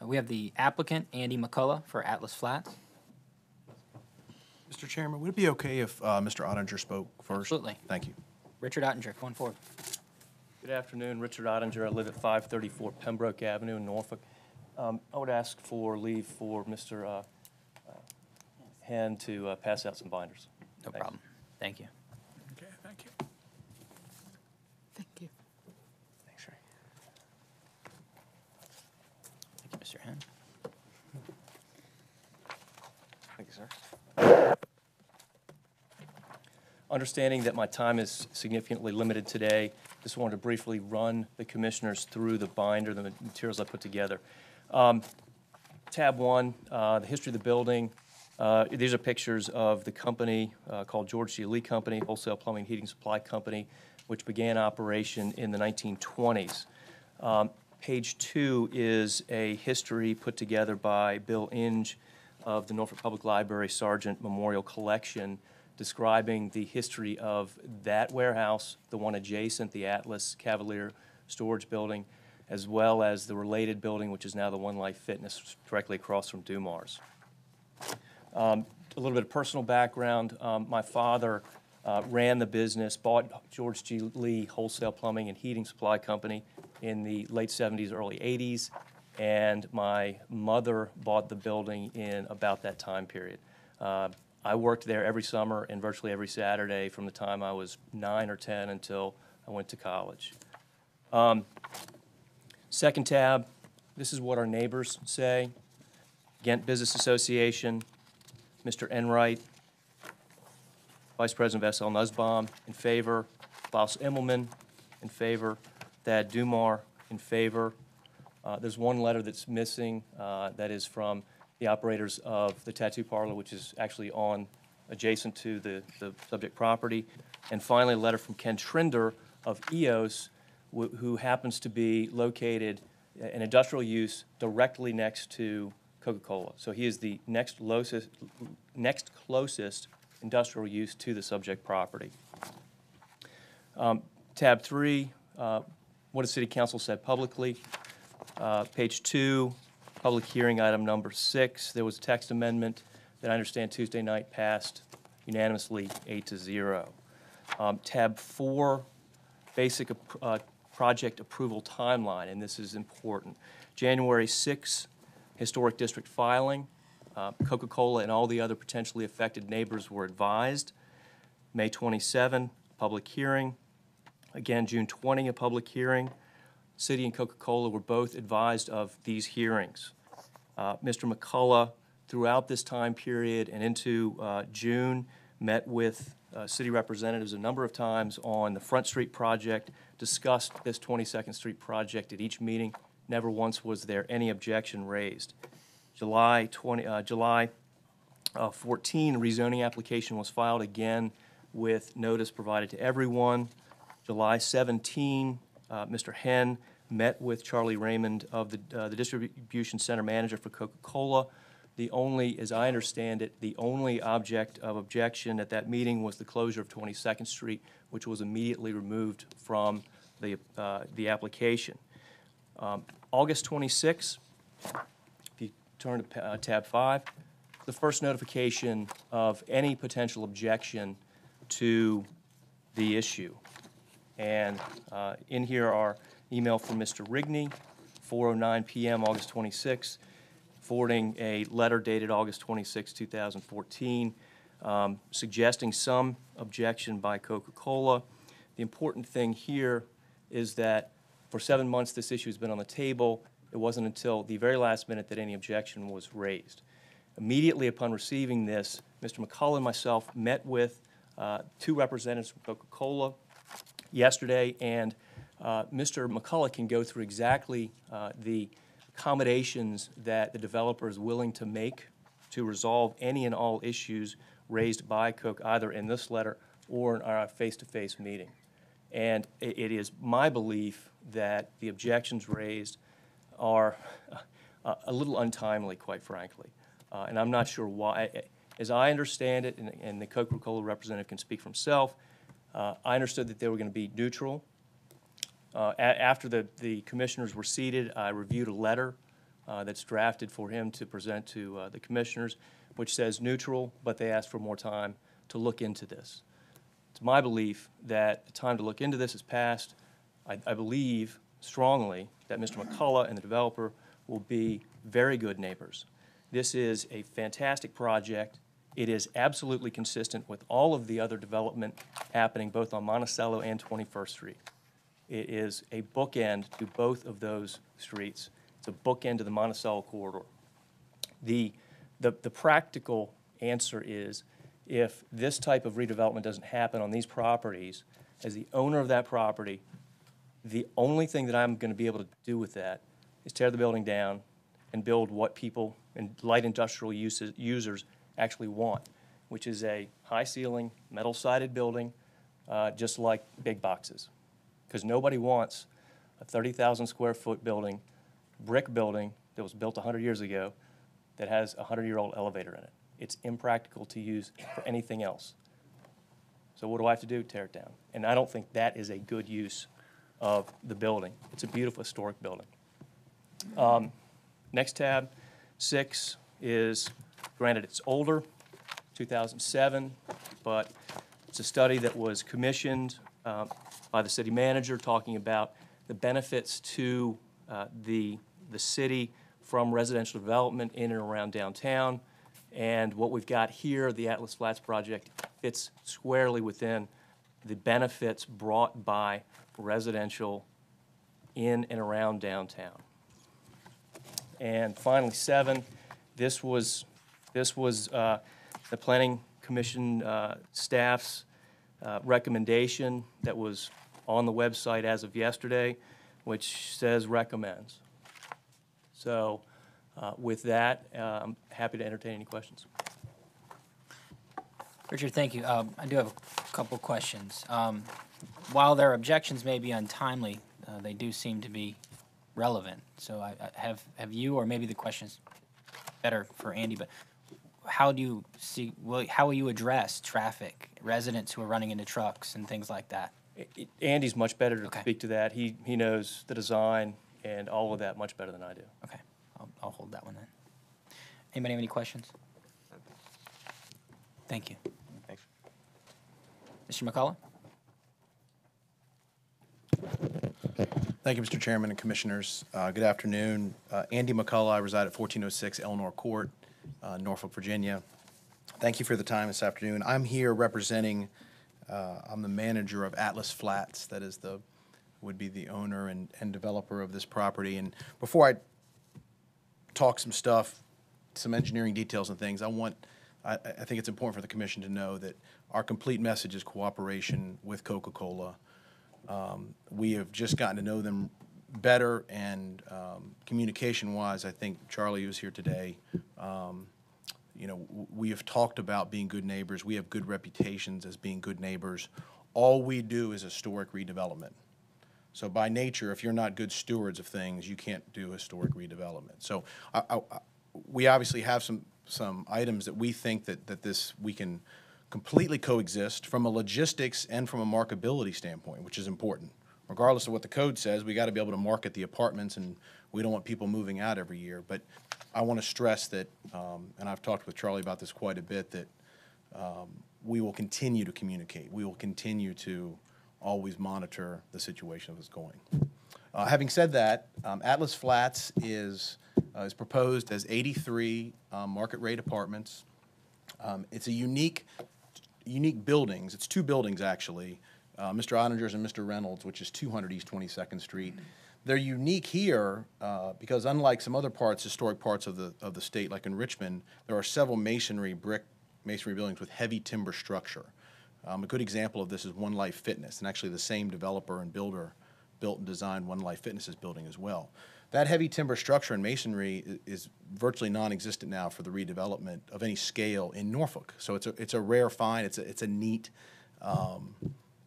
Uh, We have the applicant, Andy McCullough, for Atlas Flats. Mr. Chairman, would it be okay if uh, Mr. Ottinger spoke first? Absolutely. Thank you. Richard Ottinger, going forward. Good afternoon, Richard Ottinger. I live at 534 Pembroke Avenue in Norfolk. Um, I would ask for leave for Mr. uh, uh, Hand to uh, pass out some binders. No Thanks. problem. Thank you. Okay, thank you. Thank you. Thanks, Ray. Thank you, Mr. Hen. Thank you, sir. Understanding that my time is significantly limited today, just wanted to briefly run the commissioners through the binder, the materials I put together. Um, Tab one, uh, the history of the building. Uh, These are pictures of the company uh, called George G. Lee Company, Wholesale Plumbing Heating Supply Company, which began operation in the 1920s. Um, Page two is a history put together by Bill Inge of the Norfolk Public Library Sargeant Memorial Collection, describing the history of that warehouse, the one adjacent, the Atlas Cavalier Storage Building, as well as the related building, which is now the One Life Fitness, directly across from Dumars. Um, A little bit of personal background. Um, My father uh, ran the business, bought George G. Lee Wholesale Plumbing and Heating Supply Company in the late 70s, early 80s, and my mother bought the building in about that time period. Uh, I worked there every summer and virtually every Saturday from the time I was nine or 10 until I went to college. Um, Second tab, this is what our neighbors say. Ghent Business Association, Mr. Enright, Vice President of SL Nusbaum, in favor. Klaus Immelman, in favor. Thad Dumar, in favor. Uh, There's one letter that's missing, uh, that is from the operators of the tattoo parlor, which is actually on, adjacent to the, the subject property. And finally, a letter from Ken Trinder of EOS, wh- who happens to be located uh, in industrial use directly next to Coca-Cola. So he is the next closest, next closest industrial use to the subject property. Um, Tab three, uh, what has city council said publicly? Uh, Page two, public hearing item number six, there was a text amendment that I understand Tuesday night passed unanimously, eight to zero. Um, Tab four, basic uh, project approval timeline, and this is important. January 6, historic district filing. Uh, Coca-Cola and all the other potentially affected neighbors were advised. May 27, public hearing. Again, June 20, a public hearing. City and Coca-Cola were both advised of these hearings. Uh, Mr. McCullough, throughout this time period and into uh, June, met with uh, city representatives a number of times on the Front Street project, discussed this 22nd Street project at each meeting. Never once was there any objection raised. July 20, uh, July uh, 14, rezoning application was filed again with notice provided to everyone. July 17, uh, Mr. Henn met with Charlie Raymond of the, uh, the distribution center manager for Coca-Cola. The only, as I understand it, the only object of objection at that meeting was the closure of 22nd Street, which was immediately removed from the, uh, the application. Um, August 26, if you turn to uh, tab five, the first notification of any potential objection to the issue. And uh, in here are email from Mr. Rigney, 4:09 PM, August 26, forwarding a letter dated August 26, 2014, um, suggesting some objection by Coca-Cola. The important thing here is that for seven months, this issue has been on the table. It wasn't until the very last minute that any objection was raised. Immediately upon receiving this, Mr. McCullough and myself met with uh, two representatives from Coca-Cola yesterday, and uh, Mr. McCullough can go through exactly uh, the accommodations that the developer is willing to make to resolve any and all issues raised by Coke, either in this letter or in our face-to-face meeting. And it, it is my belief that the objections raised are uh, a little untimely, quite frankly. Uh, and I'm not sure why. As I understand it, and, and the Coca-Cola representative can speak for himself, uh, I understood that they were going to be neutral. Uh, a- after the, the commissioners were seated, I reviewed a letter uh, that's drafted for him to present to uh, the commissioners, which says neutral, but they asked for more time to look into this. It's my belief that the time to look into this is past. I, I believe strongly that Mr. McCullough and the developer will be very good neighbors. This is a fantastic project. It is absolutely consistent with all of the other development happening both on Monticello and 21st Street. It is a bookend to both of those streets. It's a bookend to the Monticello corridor. The, the, the practical answer is if this type of redevelopment doesn't happen on these properties, as the owner of that property, the only thing that I'm going to be able to do with that is tear the building down and build what people and light industrial uses, users actually want, which is a high ceiling, metal sided building, uh, just like big boxes. Because nobody wants a 30,000 square foot building, brick building that was built 100 years ago that has a 100 year old elevator in it. It's impractical to use for anything else. So what do I have to do? Tear it down. And I don't think that is a good use of the building. It's a beautiful historic building. Um, next tab, six, is granted it's older, 2007, but it's a study that was commissioned um, by the city manager talking about the benefits to uh, the, the city from residential development in and around downtown. And what we've got here, the Atlas Flats project, fits squarely within the benefits brought by residential in and around downtown. And finally, seven, this was, this was uh, the Planning Commission uh, staff's uh, recommendation that was on the website as of yesterday, which says recommends. So uh, with that, I'm happy to entertain any questions. Richard, thank you. Um, I do have a couple questions. Um, while their objections may be untimely, uh, they do seem to be relevant. So I, I have have you, or maybe the questions better for Andy, but how do you see? Will, how will you address traffic, residents who are running into trucks and things like that? Andy's much better to speak to that. He he knows the design and all of that much better than I do. Okay, I'll, I'll hold that one then. Anybody have any questions? Thank you. Thanks. Mr. McCullough? Thank you, Mr. Chairman and Commissioners. Uh, Good afternoon. Uh, Andy McCullough, I reside at 1406 Eleanor Court, uh, Norfolk, Virginia. Thank you for the time this afternoon. I'm here representing Uh, I'm the manager of Atlas Flats, that is the, would be the owner and, and developer of this property. And before I talk some stuff, some engineering details and things, I want, I, I think it's important for the commission to know that our complete message is cooperation with Coca-Cola. Um, we have just gotten to know them better and um, communication-wise, I think Charlie was here today. Um, you know, we have talked about being good neighbors. We have good reputations as being good neighbors. All we do is historic redevelopment. So by nature, if you're not good stewards of things, you can't do historic redevelopment. So I, I, I- we obviously have some, some items that we think that, that this, we can completely coexist from a logistics and from a markability standpoint, which is important. Regardless of what the code says, we got to be able to market the apartments, and we don't want people moving out every year. But I want to stress that, um, and I've talked with Charlie about this quite a bit, that um, we will continue to communicate. We will continue to always monitor the situation that's going. Uh, having said that, um, Atlas Flats is, uh, is proposed as 83 um, market rate apartments. Um, it's a unique, unique buildings. It's two buildings actually, uh, Mr. Ottinger's and Mr. Reynolds, which is 200 East 22nd Street. They're unique here uh, because unlike some other parts, historic parts of the of the state, like in Richmond, there are several masonry brick masonry buildings with heavy timber structure. Um, a good example of this is One Life Fitness, and actually the same developer and builder built and designed One Life Fitness's building as well. That heavy timber structure and masonry is virtually non-existent now for the redevelopment of any scale in Norfolk. So it's a, it's a rare find. It's a, it's a neat, um,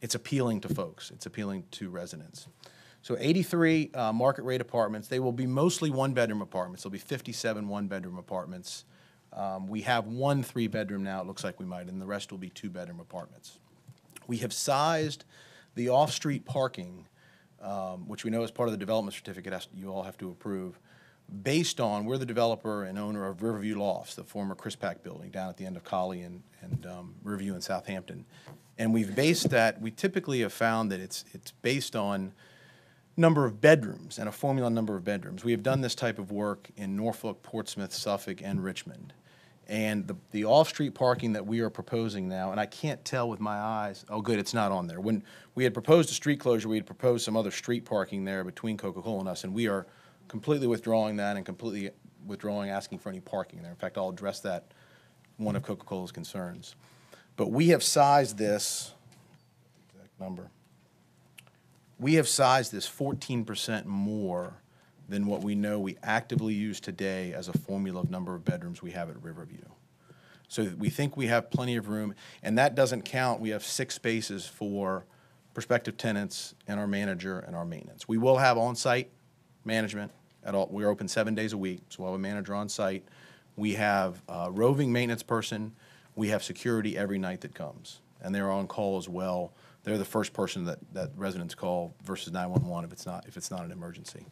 it's appealing to folks. It's appealing to residents. So 83 uh, market rate apartments. They will be mostly one-bedroom apartments. There'll be 57 one-bedroom apartments. Um, we have one three-bedroom now. It looks like we might, and the rest will be two-bedroom apartments. We have sized the off-street parking, um, which we know is part of the development certificate you all have to approve, based on, we're the developer and owner of Riverview Lofts, the former Chris Pack building down at the end of Colley and, and um, Riverview in Southampton. And we've based that, we typically have found that it's, it's based on number of bedrooms and a formula number of bedrooms. We have done this type of work in Norfolk, Portsmouth, Suffolk, and Richmond. And the, the off-street parking that we are proposing now, and I can't tell with my eyes, oh, good, it's not on there. When we had proposed a street closure, we had proposed some other street parking there between Coca-Cola and us, and we are completely withdrawing that and completely withdrawing asking for any parking there. In fact, I'll address that, one of Coca-Cola's concerns. But we have sized this, exact number, we have sized this fourteen percent more than what we know we actively use today as a formula of number of bedrooms we have at Riverview. So we think we have plenty of room, and that doesn't count, we have six spaces for prospective tenants and our manager and our maintenance. We will have on-site management at all, we're open seven days a week, so we'll have a manager on site. We have a roving maintenance person, we have security every night that comes, and they're on call as well. They're the first person that, that residents call versus 911 if it's not, if it's not an emergency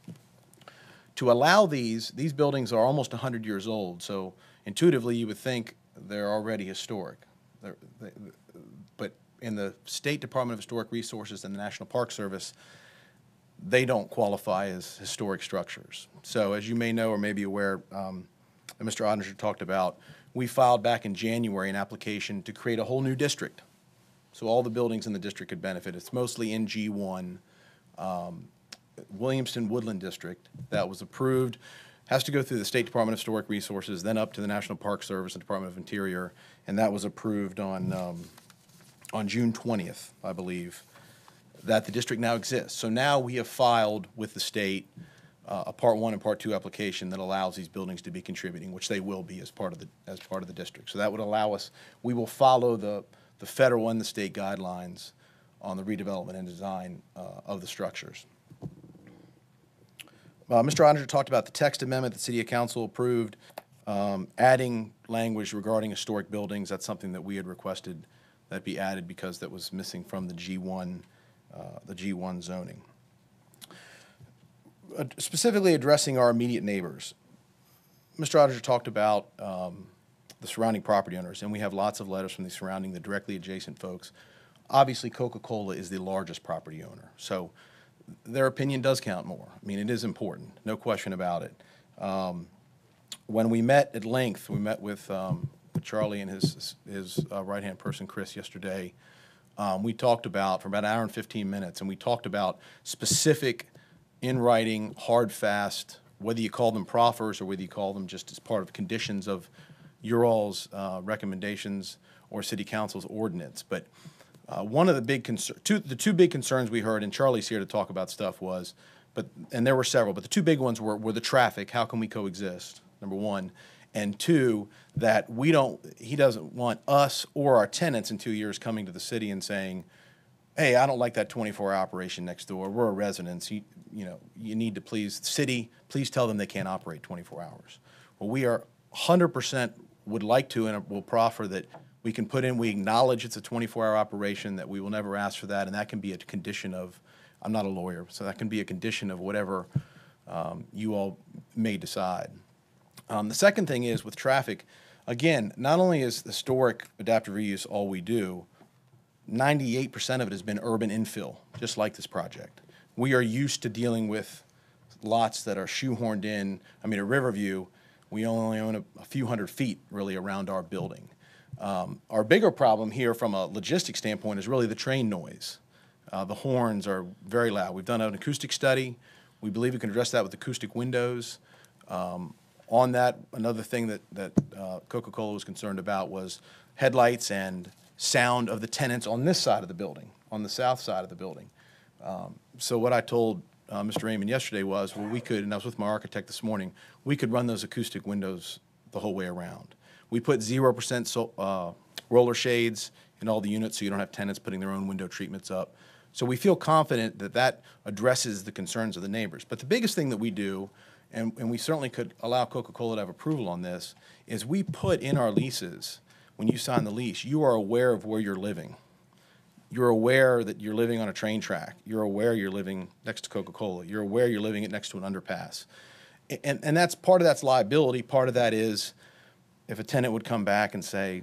to allow these, these buildings are almost 100 years old, so intuitively you would think they're already historic. They're- they- But in the State Department of Historic Resources and the National Park Service, they don't qualify as historic structures. So as you may know or may be aware, um, Mr. Ottinger talked about, we filed back in January an application to create a whole new district. So all the buildings in the district could benefit. It's mostly in G1. um, Williamston Woodland District that was approved, has to go through the State Department of Historic Resources, then up to the National Park Service and Department of Interior, and that was approved on, um, on June 20th, I believe, that the district now exists. So now we have filed with the state uh, a Part 1 and Part 2 application that allows these buildings to be contributing, which they will be as part of the, as part of the district. So that would allow us, we will follow the, the federal and the state guidelines on the redevelopment and design uh, of the structures. Uh, Mr. Ottinger talked about the text amendment that City Council approved, um, adding language regarding historic buildings. That's something that we had requested that be added because that was missing from the G1, uh, the G1 zoning. Uh, Specifically addressing our immediate neighbors. Mr. Ottinger talked about um, the surrounding property owners, and we have lots of letters from the surrounding, the directly adjacent folks. Obviously, Coca-Cola is the largest property owner, so their opinion does count more. I mean, it is important, no question about it. Um, When we met at length, we met with um, Charlie and his, his uh, right-hand person, Chris, yesterday. Um, we talked about for about an hour and 15 minutes, and we talked about specific in writing, hard, fast, whether you call them proffers or whether you call them just as part of conditions of your all's uh, recommendations or city council's ordinance. But uh, one of the big concerns, the two big concerns we heard, and Charlie's here to talk about stuff, was, but and there were several, but the two big ones were were the traffic. How can we coexist? Number one, and two, that we don't. He doesn't want us or our tenants in two years coming to the city and saying, "Hey, I don't like that 24-hour operation next door. We're a residence. You, you know, you need to please city. Please tell them they can't operate 24 hours." Well, we are 100% would like to, and will proffer that we can put in. We acknowledge it's a 24-hour operation. That we will never ask for that, and that can be a condition of. I'm not a lawyer, so that can be a condition of whatever um, you all may decide. Um, the second thing is with traffic, again, not only is historic adaptive reuse all we do, 98% of it has been urban infill, just like this project. We are used to dealing with lots that are shoehorned in. I mean, at Riverview, we only own a, a few hundred feet really around our building. Um, our bigger problem here from a logistics standpoint is really the train noise. Uh, the horns are very loud. We've done an acoustic study. We believe we can address that with acoustic windows. Um, on that, another thing that, that uh, Coca-Cola was concerned about was headlights and sound of the tenants on this side of the building, on the south side of the building. Um, so what I told uh, Mr. Raymond yesterday was, well, we could, and I was with my architect this morning, we could run those acoustic windows the whole way around. We put 0% so, uh, roller shades in all the units so you don't have tenants putting their own window treatments up. So we feel confident that that addresses the concerns of the neighbors. But the biggest thing that we do, and, and we certainly could allow Coca-Cola to have approval on this, is we put in our leases, when you sign the lease, you are aware of where you're living. You're aware that you're living on a train track. You're aware you're living next to Coca-Cola. You're aware you're living next to an underpass. And, and that's part of that's liability. Part of that is if a tenant would come back and say,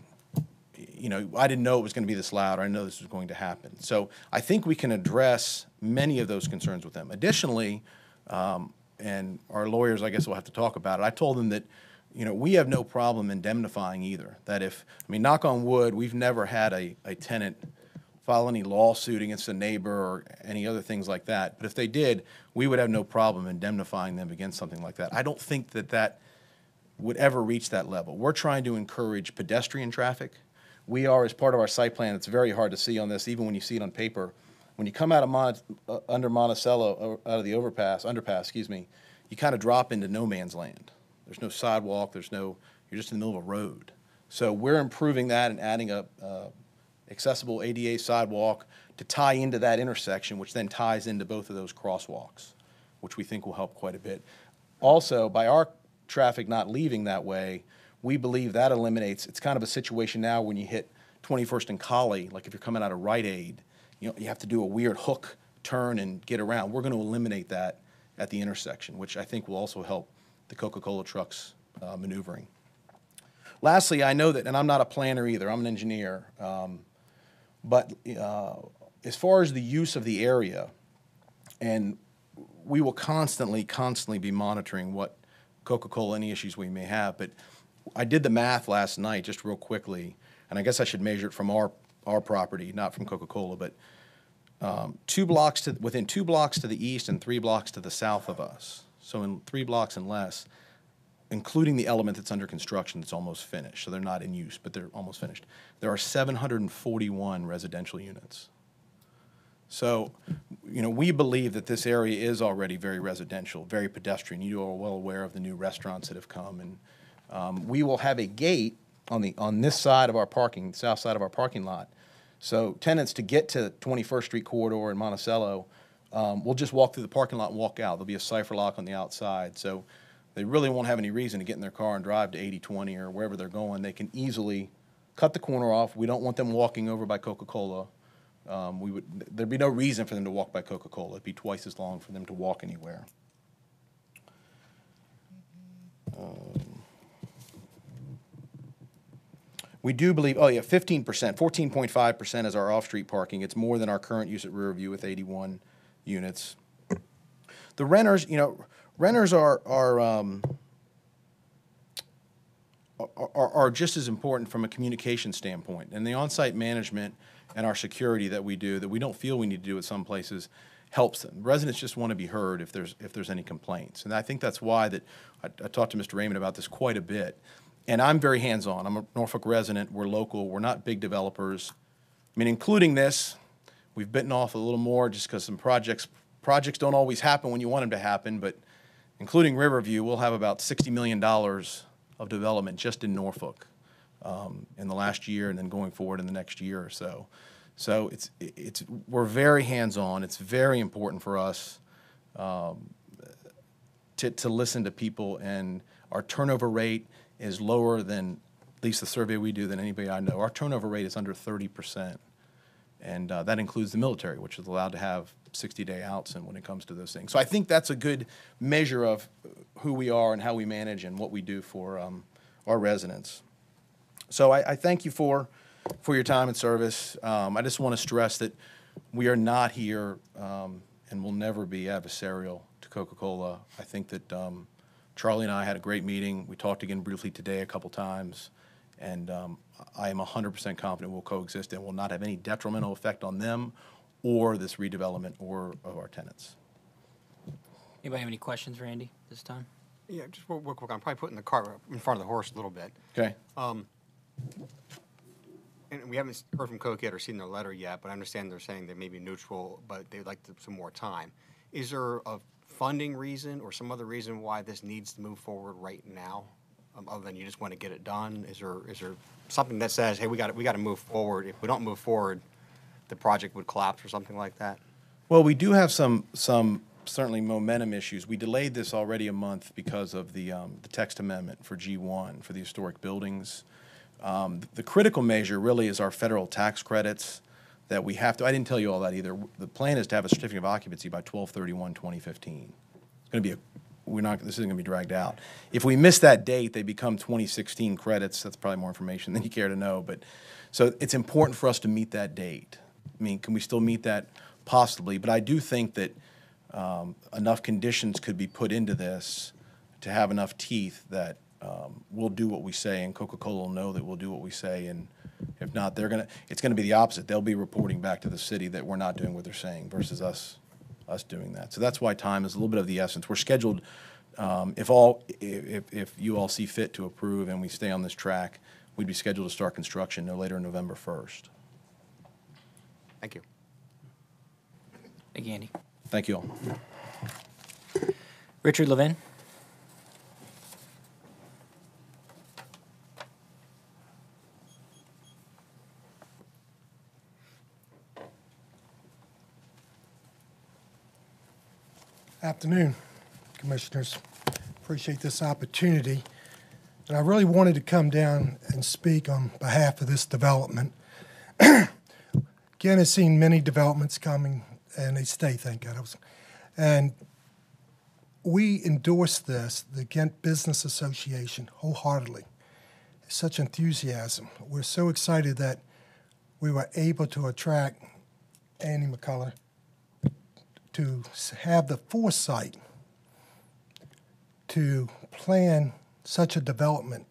you know, I didn't know it was going to be this loud, or I know this was going to happen. So I think we can address many of those concerns with them. Additionally, um, and our lawyers, I guess, will have to talk about it. I told them that, you know, we have no problem indemnifying either. That if, I mean, knock on wood, we've never had a, a tenant file any lawsuit against a neighbor or any other things like that. But if they did, we would have no problem indemnifying them against something like that. I don't think that that would ever reach that level. We're trying to encourage pedestrian traffic. We are, as part of our site plan, it's very hard to see on this, even when you see it on paper. When you come out of uh, under Monticello, uh, out of the overpass, underpass, excuse me, you kind of drop into no man's land. There's no sidewalk. There's no. You're just in the middle of a road. So we're improving that and adding a uh, accessible ADA sidewalk to tie into that intersection, which then ties into both of those crosswalks, which we think will help quite a bit. Also, by our traffic not leaving that way, we believe that eliminates, it's kind of a situation now when you hit 21st and Colley, like if you're coming out of Rite Aid, you know, you have to do a weird hook turn and get around. We're going to eliminate that at the intersection, which I think will also help the Coca-Cola trucks uh, maneuvering. Lastly, I know that, and I'm not a planner either, I'm an engineer, um, but uh, as far as the use of the area, and we will constantly, constantly be monitoring what Coca-Cola, any issues we may have, but I did the math last night, just real quickly, and I guess I should measure it from our, our property, not from Coca-Cola, but um, two blocks to, within two blocks to the east and three blocks to the south of us, so in three blocks and less, including the element that's under construction that's almost finished, so they're not in use, but they're almost finished, there are 741 residential units. So, you know, we believe that this area is already very residential, very pedestrian. You are well aware of the new restaurants that have come, and um, we will have a gate on the on this side of our parking, south side of our parking lot. So tenants to get to 21st Street corridor in Monticello um, will just walk through the parking lot and walk out. There'll be a cipher lock on the outside, so they really won't have any reason to get in their car and drive to 8020 or wherever they're going. They can easily cut the corner off. We don't want them walking over by Coca-Cola. Um, we would there'd be no reason for them to walk by Coca-Cola. It'd be twice as long for them to walk anywhere. Um, we do believe, oh yeah, 15%, 14.5% is our off-street parking. It's more than our current use at Riverview with 81 units. The renters, you know, renters are, are, um, are, are just as important from a communication standpoint. And the on-site management and our security that we do that we don't feel we need to do at some places helps them. Residents just want to be heard if there's if there's any complaints, and I think that's why that I, I talked to Mr. Raymond about this quite a bit. And I'm very hands-on. I'm a Norfolk resident. We're local. We're not big developers. I mean, including this, we've bitten off a little more just because some projects projects don't always happen when you want them to happen. But including Riverview, we'll have about $60 million of development just in Norfolk um, in the last year and then going forward in the next year or so. So it's, it's, we're very hands-on. It's very important for us um, to, to listen to people, and our turnover rate is lower than, at least the survey we do, than anybody I know. Our turnover rate is under 30%, and uh, that includes the military, which is allowed to have 60-day outs and when it comes to those things. So I think that's a good measure of who we are and how we manage and what we do for um, our residents. So I, I thank you for, for your time and service. Um, I just want to stress that we are not here um, and will never be adversarial to Coca-Cola. I think that um, Charlie and I had a great meeting. We talked again briefly today a couple times, and um, I am 100% confident we'll coexist and will not have any detrimental effect on them or this redevelopment or of our tenants. Anybody have any questions, Randy, this time? Yeah, just real real quick, I'm probably putting the cart in front of the horse a little bit. Okay. Um, And we haven't heard from Coke yet or seen their letter yet, but I understand they're saying they may be neutral, but they'd like to- some more time. Is there a funding reason or some other reason why this needs to move forward right now? Um, Other than you just want to get it done? Is there, is there something that says, hey, we got, we got to move forward? If we don't move forward, the project would collapse or something like that? Well, we do have some, some certainly momentum issues. We delayed this already a month because of the, um, the text amendment for G1, for the historic buildings. Um, the critical measure really is our federal tax credits that we have to, I didn't tell you all that either. The plan is to have a certificate of occupancy by 12/31/2015. It's going to be a, we're not, this isn't going to be dragged out. If we miss that date, they become 2016 credits. That's probably more information *laughs* than you care to know. But, so it's important for us to meet that date. I mean, can we still meet that? Possibly. But I do think that um, enough conditions could be put into this to have enough teeth that um, we'll do what we say, and Coca-Cola will know that we'll do what we say, and if not, they're gonna, it's gonna be the opposite. They'll be reporting back to the city that we're not doing what they're saying versus us, us doing that. So that's why time is a little bit of the essence. We're scheduled, um, if all, if, if you all see fit to approve and we stay on this track, we'd be scheduled to start construction no later than November 1st. Thank you. Thank you, Andy. Thank you all. Richard Levin? Afternoon, Commissioners. Appreciate this opportunity. And I really wanted to come down and speak on behalf of this development. *clears throat* Again, I've seen many developments coming, and they stay, thank God. And we endorse this, the Ghent Business Association, wholeheartedly. Such enthusiasm. We're so excited that we were able to attract Andy McCullough to have the foresight to plan such a development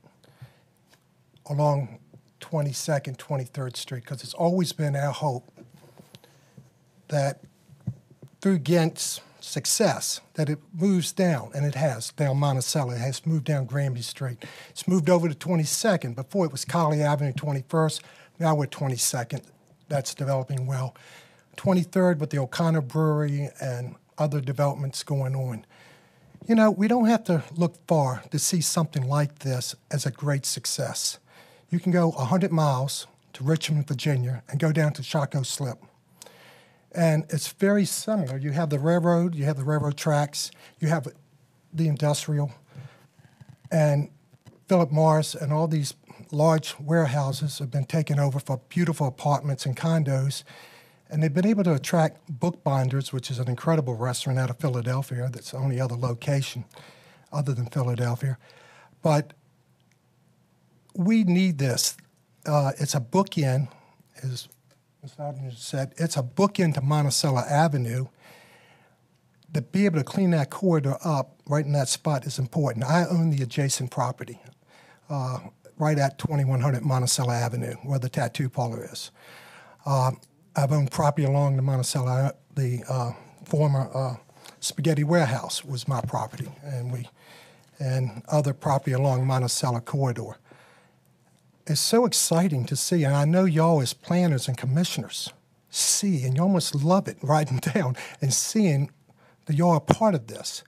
along 22nd, 23rd Street, because it's always been our hope that through Ghent's success, that it moves down, and it has, down Monticello, it has moved down Granby Street. It's moved over to 22nd. Before it was Colley Avenue, 21st. Now we're 22nd. That's developing well. 23rd with the O'Connor Brewery and other developments going on. You know, we don't have to look far to see something like this as a great success. You can go 100 miles to Richmond, Virginia, and go down to Shockoe Slip. And it's very similar. You have the railroad, you have the railroad tracks, you have the industrial, and Philip Morris and all these large warehouses have been taken over for beautiful apartments and condos. And they've been able to attract Bookbinders, which is an incredible restaurant out of Philadelphia. That's the only other location other than Philadelphia. But we need this. Uh, it's a bookend, as Ms. Ogden said, it's a bookend to Monticello Avenue. To be able to clean that corridor up right in that spot is important. I own the adjacent property uh, right at 2100 Monticello Avenue, where the tattoo parlor is. Uh, I've owned property along the Monticello, the uh, former uh, Spaghetti Warehouse was my property, and we, and other property along Monticello corridor. It's so exciting to see, and I know y'all as planners and commissioners see, and you almost love it *laughs* writing down and seeing that y'all are part of this.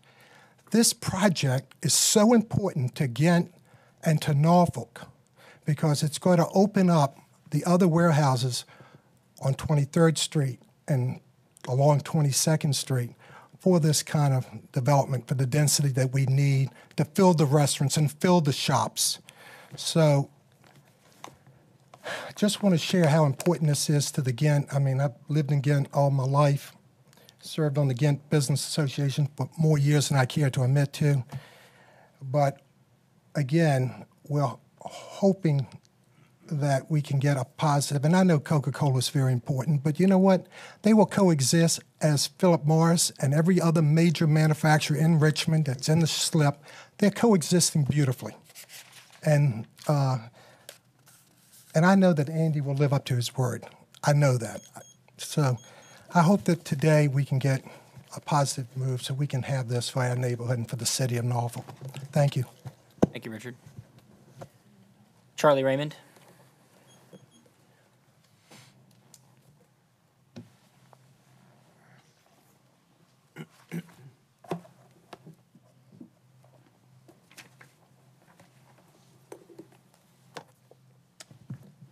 This project is so important to Ghent and to Norfolk because it's going to open up the other warehouses on 23rd Street and along 22nd Street for this kind of development, for the density that we need to fill the restaurants and fill the shops. So I just want to share how important this is to the Ghent. I mean, I've lived in Ghent all my life, served on the Ghent Business Association for more years than I care to admit to. But again, we're hoping that we can get a positive, and I know Coca Cola is very important, but you know what? They will coexist as Philip Morris and every other major manufacturer in Richmond that's in the slip. They're coexisting beautifully. And, uh, and I know that Andy will live up to his word. I know that. So I hope that today we can get a positive move so we can have this for our neighborhood and for the city of Norfolk. Thank you. Thank you, Richard. Charlie Raymond.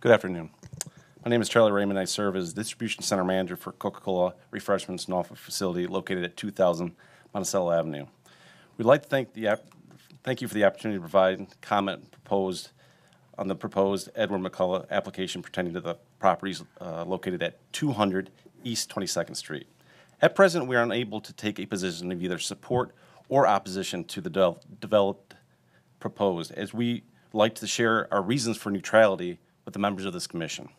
Good afternoon. My name is Charlie Raymond. I serve as Distribution Center Manager for Coca-Cola Refreshments Norfolk facility located at 2000 Monticello Avenue. We'd like to thank the thank you for the opportunity to provide comment proposed on the proposed Edward McCullough application pertaining to the properties uh, located at 200 East 22nd Street. At present, we are unable to take a position of either support or opposition to the devel- developed proposed, as we like to share our reasons for neutrality with the members of this commission.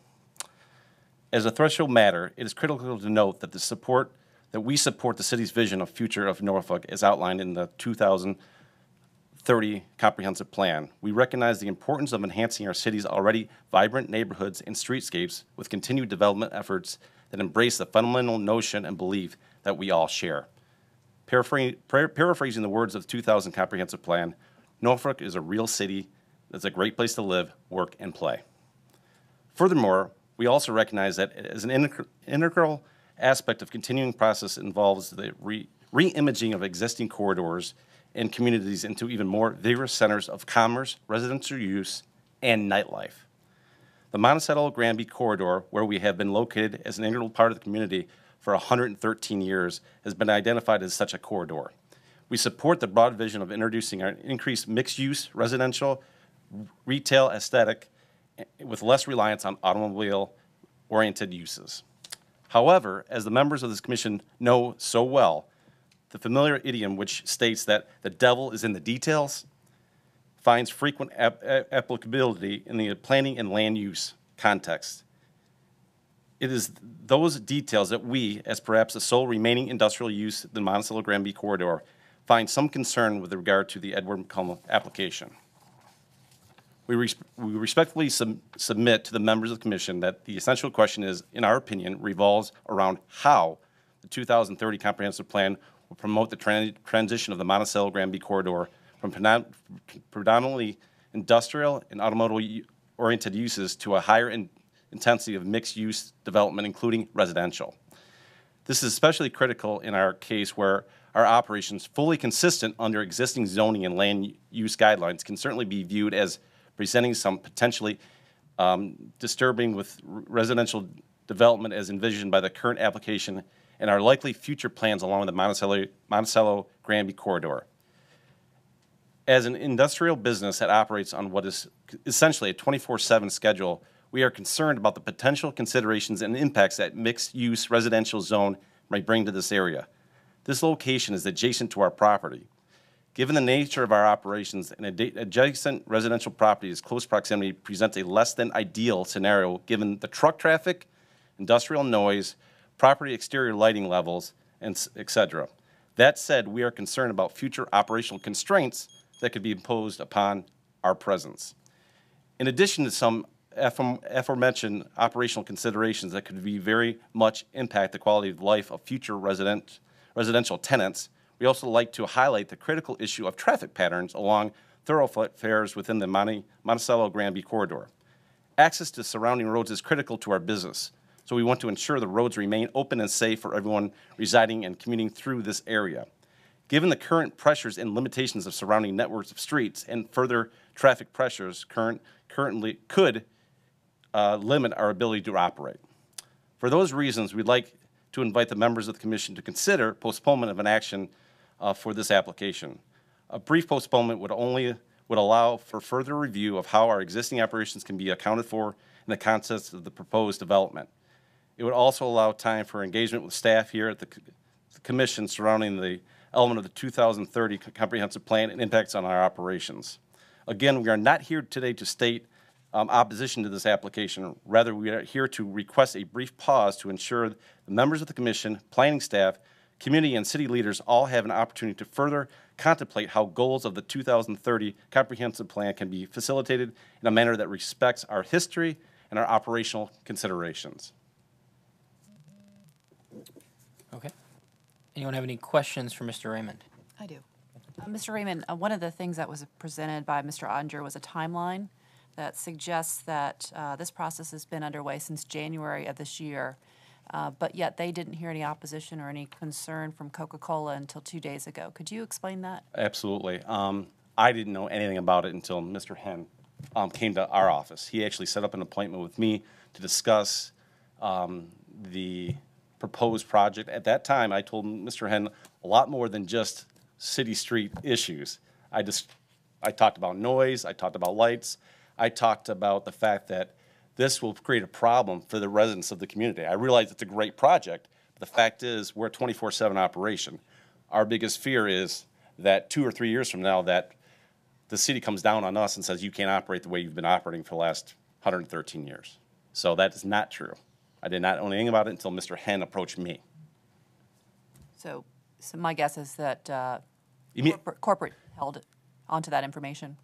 As a threshold matter, it is critical to note that the support that we support the city's vision of future of Norfolk as outlined in the 2030 comprehensive plan. We recognize the importance of enhancing our city's already vibrant neighborhoods and streetscapes with continued development efforts that embrace the fundamental notion and belief that we all share. Paraphrasing, the words of the 2000 comprehensive plan, Norfolk is a real city that's a great place to live, work, and play. Furthermore, we also recognize that as an integral aspect of continuing process involves the re- imaging of existing corridors and communities into even more vigorous centers of commerce, residential use, and nightlife. The Monticello Granby corridor, where we have been located as an integral part of the community for 113 years, has been identified as such a corridor. We support the broad vision of introducing an increased mixed use residential, retail aesthetic, with less reliance on automobile-oriented uses. However, as the members of this commission know so well, the familiar idiom which states that the devil is in the details finds frequent ap- applicability in the planning and land use context. It is those details that we, as perhaps the sole remaining industrial use in the Monticello Granby corridor, find some concern with regard to the Edward McCullough application. We, res- we respectfully sub- submit to the members of the commission that the essential question is, in our opinion, revolves around how the 2030 comprehensive plan will promote the tran- transition of the Monticello Granby corridor from predominantly industrial and automotive oriented uses to a higher in- intensity of mixed use development, including residential. This is especially critical in our case where our operations, fully consistent under existing zoning and land use guidelines, can certainly be viewed as presenting some potentially um, disturbing with residential development as envisioned by the current application and our likely future plans along the Monticello, Monticello Granby corridor. As an industrial business that operates on what is essentially a 24 7 schedule, we are concerned about the potential considerations and impacts that mixed use residential zone might bring to this area. This location is adjacent to our property. Given the nature of our operations, an adjacent residential property's close proximity presents a less than ideal scenario given the truck traffic, industrial noise, property exterior lighting levels, and et cetera. That said, we are concerned about future operational constraints that could be imposed upon our presence. In addition to some aforementioned operational considerations that could be very much impact the quality of life of future resident, residential tenants, we also like to highlight the critical issue of traffic patterns along thoroughfares within the Monte, Monticello Granby corridor. Access to surrounding roads is critical to our business, so we want to ensure the roads remain open and safe for everyone residing and commuting through this area. Given the current pressures and limitations of surrounding networks of streets and further traffic pressures current, currently could uh, limit our ability to operate. For those reasons, we'd like to invite the members of the commission to consider postponement of an action uh, for this application. A brief postponement would only would allow for further review of how our existing operations can be accounted for in the context of the proposed development. It would also allow time for engagement with staff here at the the commission surrounding the element of the 2030 comprehensive plan and impacts on our operations. Again, we are not here today to state um, opposition to this application. Rather, we are here to request a brief pause to ensure the members of the commission, planning staff, community, and city leaders all have an opportunity to further contemplate how goals of the 2030 comprehensive plan can be facilitated in a manner that respects our history and our operational considerations. Okay. Anyone have any questions for Mr. Raymond? I do. Uh, Mr. Raymond, uh, one of the things that was presented by Mr. Ottinger was a timeline that suggests that uh, this process has been underway since January of this year, uh, but yet they didn't hear any opposition or any concern from Coca-Cola until two days ago. Could you explain that? Absolutely. Um, I didn't know anything about it until Mr. Hen um, came to our office. He actually set up an appointment with me to discuss um, the proposed project. At that time, I told Mr. Hen a lot more than just city street issues. I just I talked about noise. I talked about lights. I talked about the fact that this will create a problem for the residents of the community. I realize it's a great project, but the fact is we're a 24/7 operation. Our biggest fear is that two or three years from now, that the city comes down on us and says you can't operate the way you've been operating for the last 113 years. So that is not true. I did not know anything about it until Mr. Hen approached me. So, so my guess is that uh, corporate, corporate held onto that information.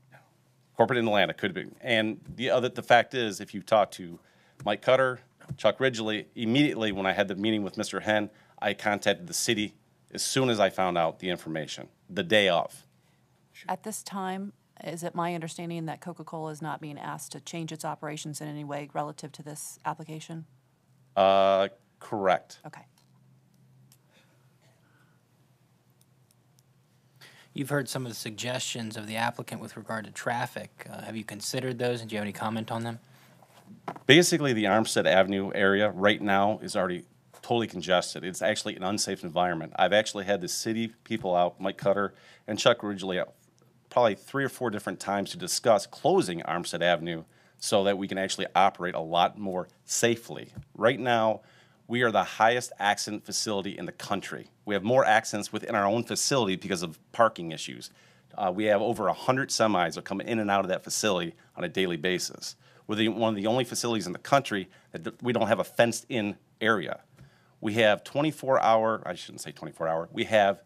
Corporate in Atlanta could be. And the other, the fact is, if you talk to Mike Cutter, Chuck Ridgely, immediately when I had the meeting with Mr. Hen, I contacted the city as soon as I found out the information, the day of. At this time, is it my understanding that Coca-Cola is not being asked to change its operations in any way relative to this application? Uh, correct. Okay. You've heard some of the suggestions of the applicant with regard to traffic. Uh, Have you considered those, and do you have any comment on them? Basically, the Armstead Avenue area right now is already totally congested. It's actually an unsafe environment. I've actually had the city people out, Mike Cutter and Chuck Ridgely, out probably three or four different times to discuss closing Armstead Avenue so that we can actually operate a lot more safely. Right now, we are the highest accident facility in the country. We have more accidents within our own facility because of parking issues. Uh, we have over 100 semis that come in and out of that facility on a daily basis. We're the, one of the only facilities in the country that we don't have a fenced-in area. We have 24-hour, I shouldn't say 24-hour, we have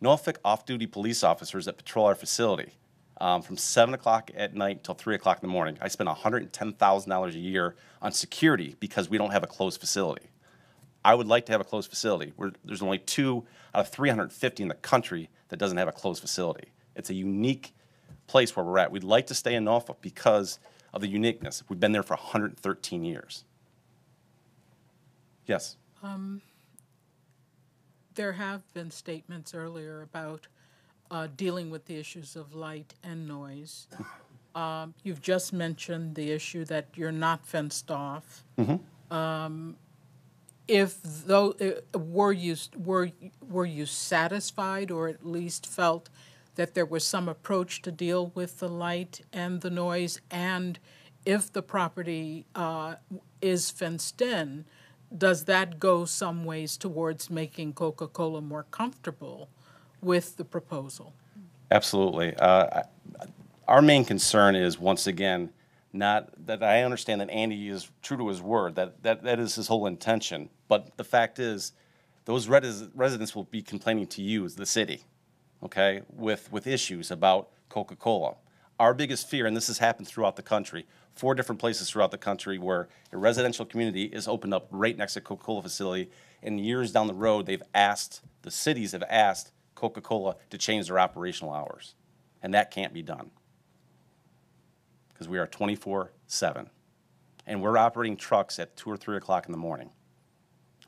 Norfolk off-duty police officers that patrol our facility um, from 7 o'clock at night till 3 o'clock in the morning. I spend $110,000 a year on security because we don't have a closed facility. I would like to have a closed facility. We're, there's only two out of 350 in the country that doesn't have a closed facility. It's a unique place where we're at. We'd like to stay in Norfolk because of the uniqueness. We've been there for 113 years. Yes. Um, there have been statements earlier about uh, dealing with the issues of light and noise. *laughs* Um, you've just mentioned the issue that you're not fenced off. Um, if though uh, were you were were you satisfied or at least felt that there was some approach to deal with the light and the noise and if the property uh, is fenced in does that go some ways towards making coca-cola more comfortable with the proposal Absolutely. Uh, Our main concern is, once again, not, that I understand that Andy is true to his word, that, that, that is his whole intention. But the fact is, those res- residents will be complaining to you, as the city, okay, with, with issues about Coca-Cola. Our biggest fear, and this has happened throughout the country, four different places throughout the country where a residential community is opened up right next to Coca-Cola facility, and years down the road, they've asked, the cities have asked Coca-Cola to change their operational hours. And that can't be done. Because we are twenty-four seven. And we're operating trucks at two or three o'clock in the morning.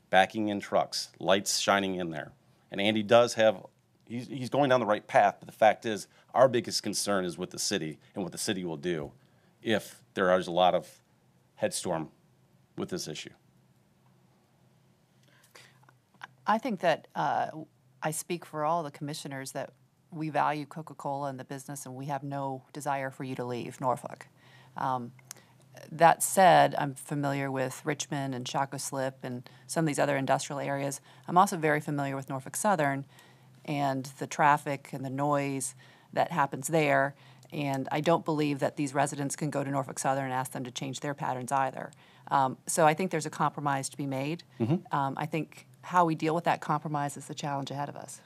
Backing in trucks, lights shining in there. And Andy does have, he's, he's going down the right path, but the fact is, our biggest concern is with the city and what the city will do if there is a lot of headstorm with this issue. I think that uh, I speak for all the commissioners that we value Coca-Cola and the business, and we have no desire for you to leave Norfolk. Um, that said, I'm familiar with Richmond and Shockoe Slip and some of these other industrial areas. I'm also very familiar with Norfolk Southern and the traffic and the noise that happens there. And I don't believe that these residents can go to Norfolk Southern and ask them to change their patterns either. Um, so I think there's a compromise to be made. Mhm. Um, I think how we deal with that compromise is the challenge ahead of us.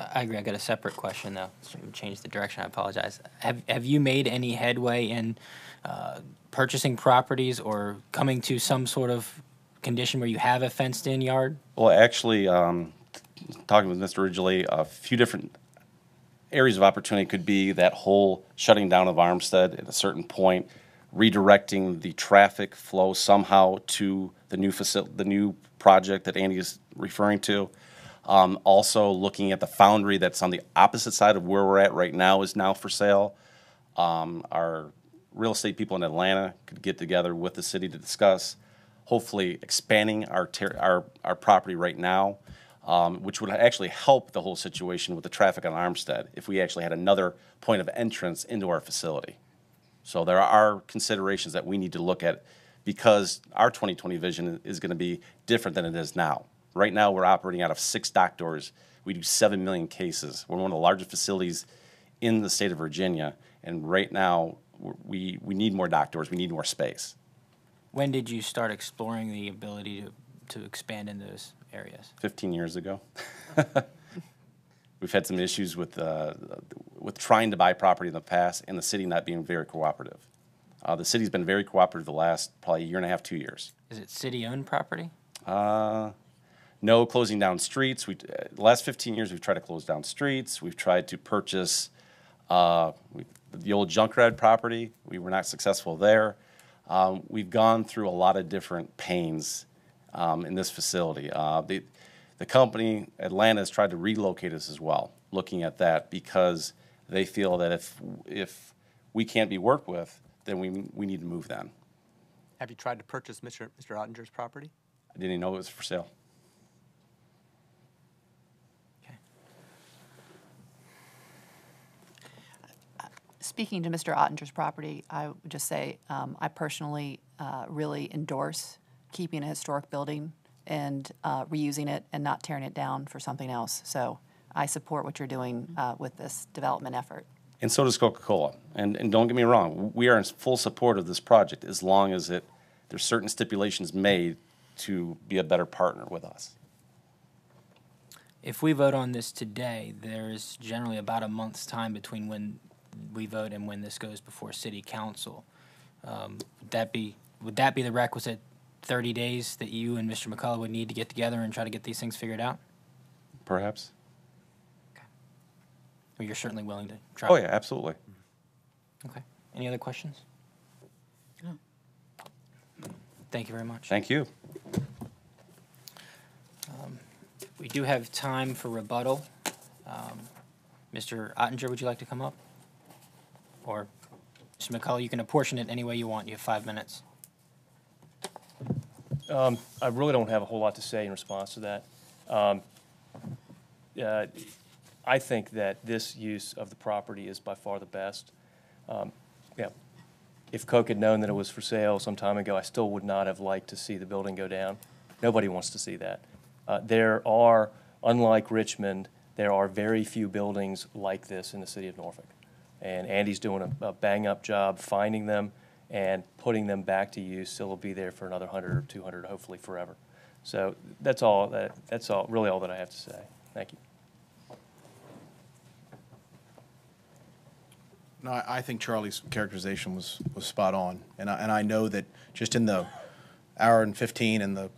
I agree. I got a separate question though. Change the direction. I apologize. Have Have you made any headway in uh, purchasing properties or coming to some sort of condition where you have a fenced-in yard? Well, actually, um, talking with Mr. Ridgely, a few different areas of opportunity could be that whole shutting down of Armstead at a certain point, redirecting the traffic flow somehow to the new facility, the new project that Andy is referring to. Um, also, looking at the foundry that's on the opposite side of where we're at right now is now for sale. Um, our real estate people in Atlanta could get together with the city to discuss, hopefully expanding our ter- our our property right now, um, which would actually help the whole situation with the traffic on Armstead if we actually had another point of entrance into our facility. So there are considerations that we need to look at because our 2020 vision is going to be different than it is now. Right now, we're operating out of six dock doors. We do 7 million cases. We're one of the largest facilities in the state of Virginia. And right now, we, we need more dock doors. We need more space. When did you start exploring the ability to, to expand in those areas? 15 years ago. *laughs* We've had some issues with, uh, with trying to buy property in the past and the city not being very cooperative. Uh, the city's been very cooperative the last probably year and a half, two years. Is it city-owned property? Uh, no closing down streets. We, uh, the last 15 years, we've tried to close down streets. We've tried to purchase uh, we, the old Junkyard property. We were not successful there. Um, we've gone through a lot of different pains um, in this facility. Uh, the, the company, Atlanta, has tried to relocate us as well, looking at that because they feel that if, if we can't be worked with, then we, we need to move then. Have you tried to purchase Mr. Mr. Ottinger's property? I didn't even know it was for sale. Speaking to Mr. Ottinger's property, I would just say um, I personally uh, really endorse keeping a historic building and uh, reusing it and not tearing it down for something else. So I support what you're doing uh, with this development effort. And so does Coca-Cola. And, and don't get me wrong, we are in full support of this project as long as it, there's certain stipulations made to be a better partner with us. If we vote on this today, there's generally about a month's time between when we vote and when this goes before city council. Um, would that be, would that be the requisite thirty days that you and Mr. McCullough would need to get together and try to get these things figured out? Perhaps? Or you're certainly willing to try? Oh, yeah, absolutely. Okay. Any other questions? No. Thank you very much. Thank you. Um, We do have time for rebuttal. Um, Mr. Ottinger, would you like to come up? Or Mr. McCullough, you can apportion it any way you want. You have five minutes. Um, I really don't have a whole lot to say in response to that. Um, uh, I think that this use of the property is by far the best. Um, yeah, if Coke had known that it was for sale some time ago, I still would not have liked to see the building go down. Nobody wants to see that. Uh, there are, unlike Richmond, there are very few buildings like this in the city of Norfolk. And Andy's doing a, a bang-up job finding them and putting them back to use, so they'll be there for another 100 or 200, hopefully forever. So that's all, that, that's all, really all that I have to say. Thank you. No, I, I think Charlie's characterization was, was spot on. And I, and I know that just in the hour and 15 and the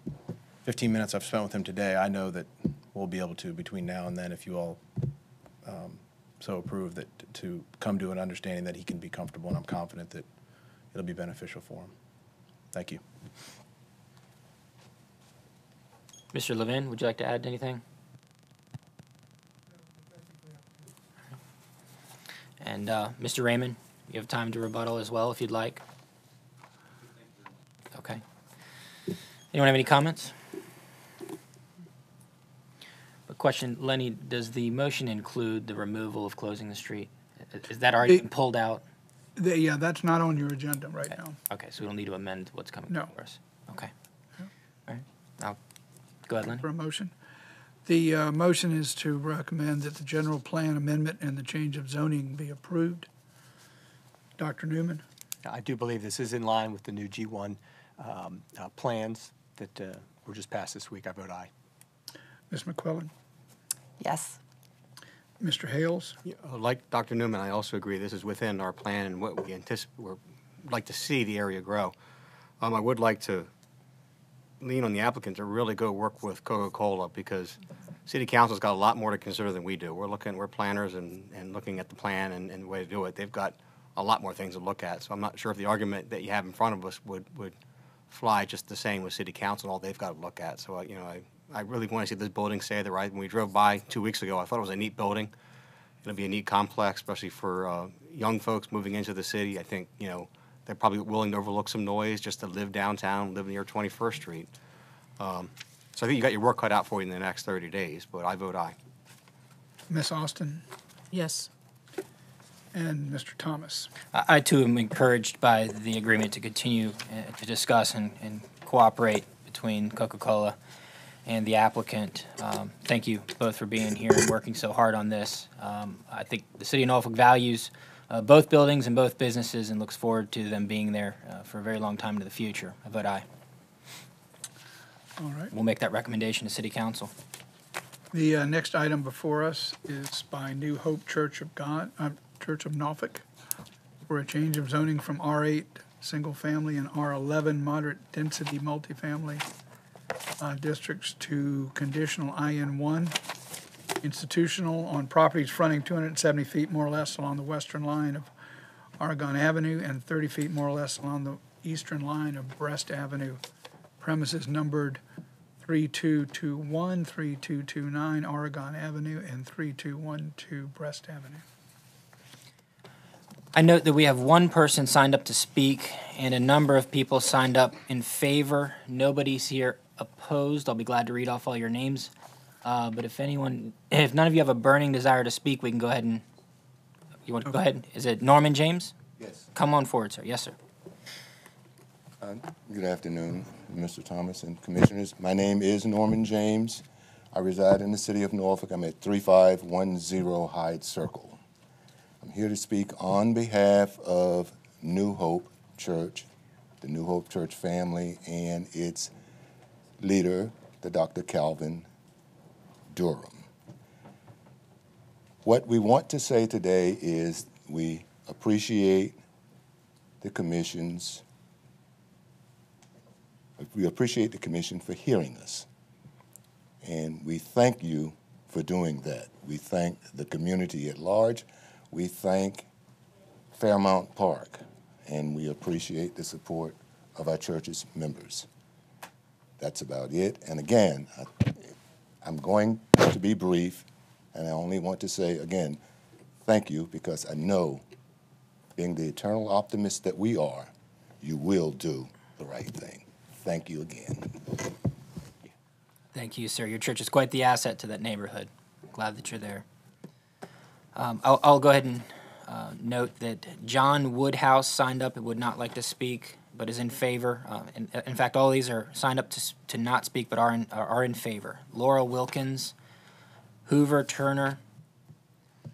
15 minutes I've spent with him today, I know that we'll be able to, between now and then, if you all um, so approve, that to come to an understanding that he can be comfortable, and I'm confident that it'll be beneficial for him. Thank you. Mr. Levin, would you like to add anything? And uh, Mr. Raymond, you have time to rebuttal as well if you'd like. Okay. Anyone have any comments? A question, Lenny, does the motion include the removal of closing the street? Is that already The- been pulled out? The- Yeah, that's not on your agenda right now. Okay, so we don't need to amend what's coming No. for us? Okay. All right, I'll, go ahead, Lenny. For a motion. The uh, motion is to recommend that the general plan amendment and the change of zoning be approved. Dr. Newman? I do believe this is in line with the new G1 um, uh, plans that uh, were just passed this week. I vote aye. Ms. McQuillan? Yes. Mr. Hales? Yeah, uh, Like Dr. Newman, I also agree this is within our plan and what we anticipate, we're, like to see the area grow. Um, I would like to lean on the applicant to really go work with Coca-Cola because city council's got a lot more to consider than we do. We're looking, we're planners and, and looking at the plan and, and the way to do it. They've got a lot more things to look at. So I'm not sure if the argument that you have in front of us would, would fly just the same with city council all they've got to look at. So, uh, you know, I, I really want to see this building stay the right. When we drove by two weeks ago, I thought it was a neat building. It'll be a neat complex, especially for uh, young folks moving into the city. I think, you know, they're probably willing to overlook some noise just to live downtown, live near 21st Street. Um, So I think you got your work cut out for you in the next 30 days, but I vote aye. Miss Austin? Yes. And Mr. Thomas? I I too am encouraged by the agreement to continue uh, to discuss and, and cooperate between Coca-Cola and the applicant. Um, Thank you both for being here and working so hard on this. Um, I think the city of Norfolk values uh, both buildings and both businesses and looks forward to them being there uh, for a very long time into the future. I vote aye. All right. We'll make that recommendation to city council. The uh, next item before us is by New Hope Church of God, uh, Church of Norfolk, for a change of zoning from R8, single family, and R11, moderate density multifamily uh, districts to conditional IN1, institutional on properties fronting 270 feet more or less along the western line of Oregon Avenue and 30 feet more or less along the eastern line of Brest Avenue. Premises numbered 3221, 3229 Oregon Avenue, and 3212 Brest Avenue. I note that we have one person signed up to speak and a number of people signed up in favor. Nobody's here opposed. I'll be glad to read off all your names. Uh, but if anyone, if none of you have a burning desire to speak, we can go ahead and, you want to go ahead? Is it Norman James? Yes. Come on forward, sir. Yes, sir. Uh, Good afternoon, Mr. Thomas and Commissioners. My name is Norman James. I reside in the city of Norfolk. I'm at 3510 Hyde Circle. I'm here to speak on behalf of New Hope Church, the New Hope Church family, and its leader, the Dr. Calvin Durham. What we want to say today is we appreciate the commission's we appreciate the commission for hearing us. And we thank you for doing that. We thank the community at large. We thank Fairmount Park. And we appreciate the support of our church's members. That's about it. And again, I, I'm going to be brief, and I only want to say again, thank you because I know, being the eternal optimist that we are, you will do the right thing. Thank you again. Thank you, sir. Your church is quite the asset to that neighborhood. Glad that you're there. Um, I'll, I'll go ahead and uh, note that John Woodhouse signed up and would not like to speak, but is in favor. Uh, in, in fact, all these are signed up to, to not speak, but are in, are in favor. Laura Wilkins, Hoover Turner,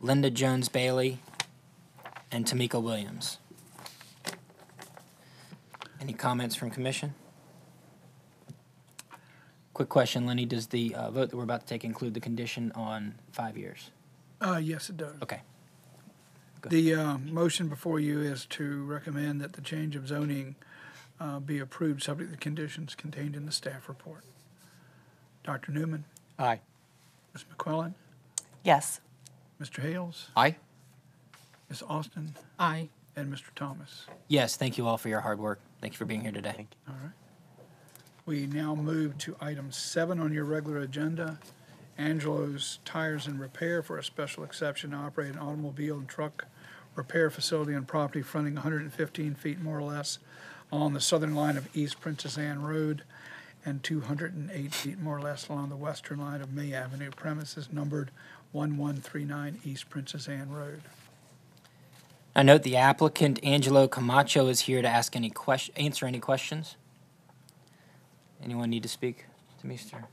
Linda Jones Bailey, and Tamika Williams. Any comments from commission? Quick question, Lenny, does the uh, vote that we're about to take include the condition on five years? Uh, yes, it does. Okay. The uh, motion before you is to recommend that the change of zoning uh, be approved subject to the conditions contained in the staff report. Dr. Newman? Aye. Ms. McQuillan? Yes. Mr. Hales? Aye. Ms. Austin? Aye. And Mr. Thomas? Yes, thank you all for your hard work. Thank you for being here today. All right. We now move to item seven on your regular agenda. Angelo's Tires and Repair for a special exception to operate an automobile and truck repair facility on property fronting 115 feet more or less along the southern line of East Princess Anne Road and 208 feet more or less along the western line of May Avenue premises numbered 1139 East Princess Anne Road. I note the applicant, Angelo Camacho, is here to ask any question, answer any questions. Anyone need to speak to me, sir?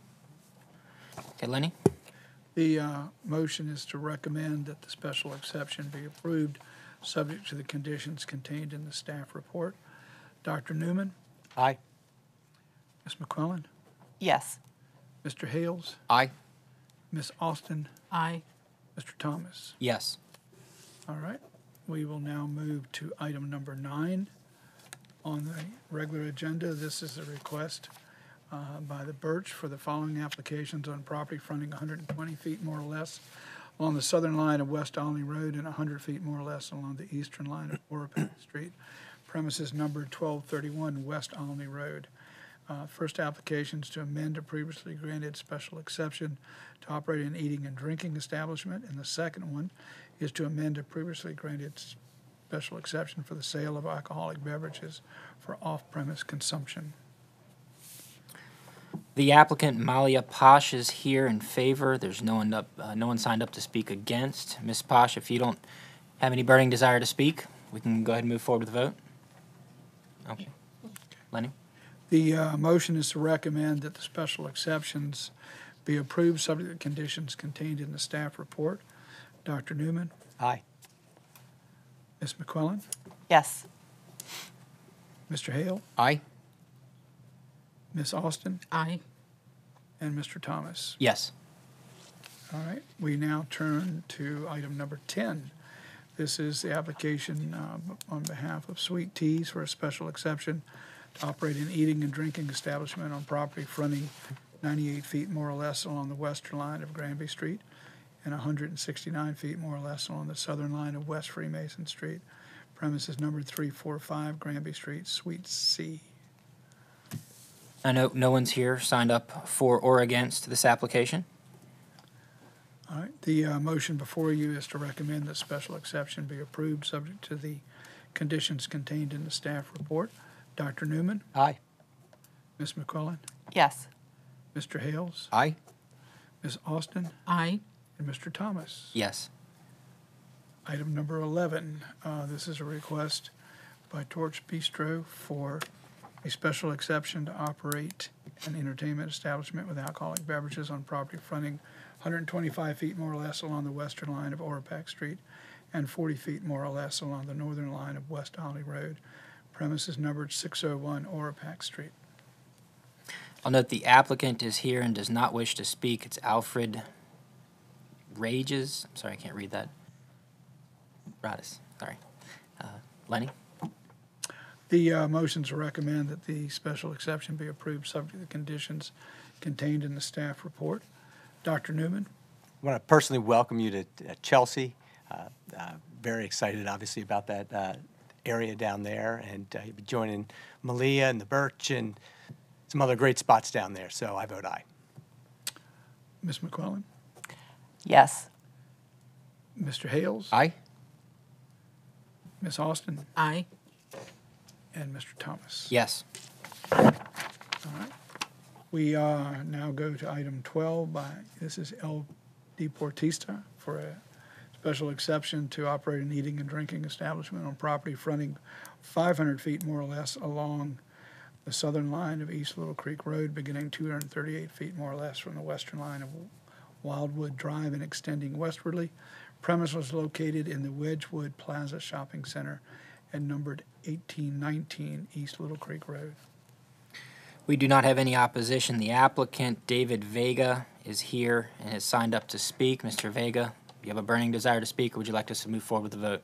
Okay, Lenny? The uh, motion is to recommend that the special exception be approved, subject to the conditions contained in the staff report. Dr. Newman? Aye. Ms. McQuillan? Yes. Mr. Hales? Aye. Ms. Austin? Aye. Mr. Thomas? Yes. All right. We will now move to item number nine on the regular agenda. This is a request uh, by the Birch for the following applications on property fronting 120 feet more or less along the southern line of West Olney Road and 100 feet more or less along the eastern line of Orapax Street. Premises numbered 1231 West Olney Road. Uh, First applications to amend a previously granted special exception to operate an eating and drinking establishment, and the second one is to amend a previously granted special exception for the sale of alcoholic beverages for off-premise consumption. The applicant, Malia Paasch, is here in favor. There's no one up, uh, no one signed up to speak against. Ms. Paasch, if you don't have any burning desire to speak, we can go ahead and move forward with the vote. Okay. Lenny? The uh, motion is to recommend that the special exceptions be approved, subject to the conditions contained in the staff report. Dr. Newman? Aye. Ms. McQuillan? Yes. Mr. Hale? Aye. Ms. Austin? Aye. And Mr. Thomas? Yes. All right, we now turn to item number 10. This is the application um, on behalf of Sweet Teas for a special exception to operate an eating and drinking establishment on property fronting 98 feet more or less along the western line of Granby Street and 169 feet more or less along the southern line of West Freemason Street. Premises number 345 Granby Street, Suite C. I know no one's here signed up for or against this application. All right, the uh, motion before you is to recommend that special exception be approved, subject to the conditions contained in the staff report. Dr. Newman? Aye. Ms. McQuillan? Yes. Mr. Hales? Aye. Ms. Austin? Aye. And Mr. Thomas? Yes. Item number 11, uh, this is a request by Torch Bistro for a special exception to operate an entertainment establishment with alcoholic beverages on property fronting 125 feet more or less along the western line of Orapax Street and 40 feet more or less along the northern line of West Olney Road. Premises numbered 601 Orapax Street. I'll note the applicant is here and does not wish to speak. It's Alfred Rages. I'm sorry, I can't read that. Radis, sorry. Uh, Lenny? The uh, motion to recommend that the special exception be approved subject to the conditions contained in the staff report. Dr. Newman? I want to personally welcome you to uh, Chelsea. Uh, uh, Very excited, obviously, about that uh, area down there, and uh, you'll be joining Malia and the Birch and some other great spots down there, so I vote aye. Ms. McQuillan? Yes. Mr. Hales? Aye. Ms. Austin? Aye. And Mr. Thomas? Yes. All right. We now go to item 12 by, this is El Deportista for a special exception to operate an eating and drinking establishment on property fronting 500 feet more or less along the southern line of East Little Creek Road, beginning 238 feet more or less from the western line of Wildwood Drive and extending westwardly. Premise was located in the Wedgewood Plaza Shopping Center and numbered 1819 East Little Creek Road. We do not have any opposition. The applicant, David Vega, is here and has signed up to speak. Mr. Vega, you have a burning desire to speak, or would you like us to move forward with the vote?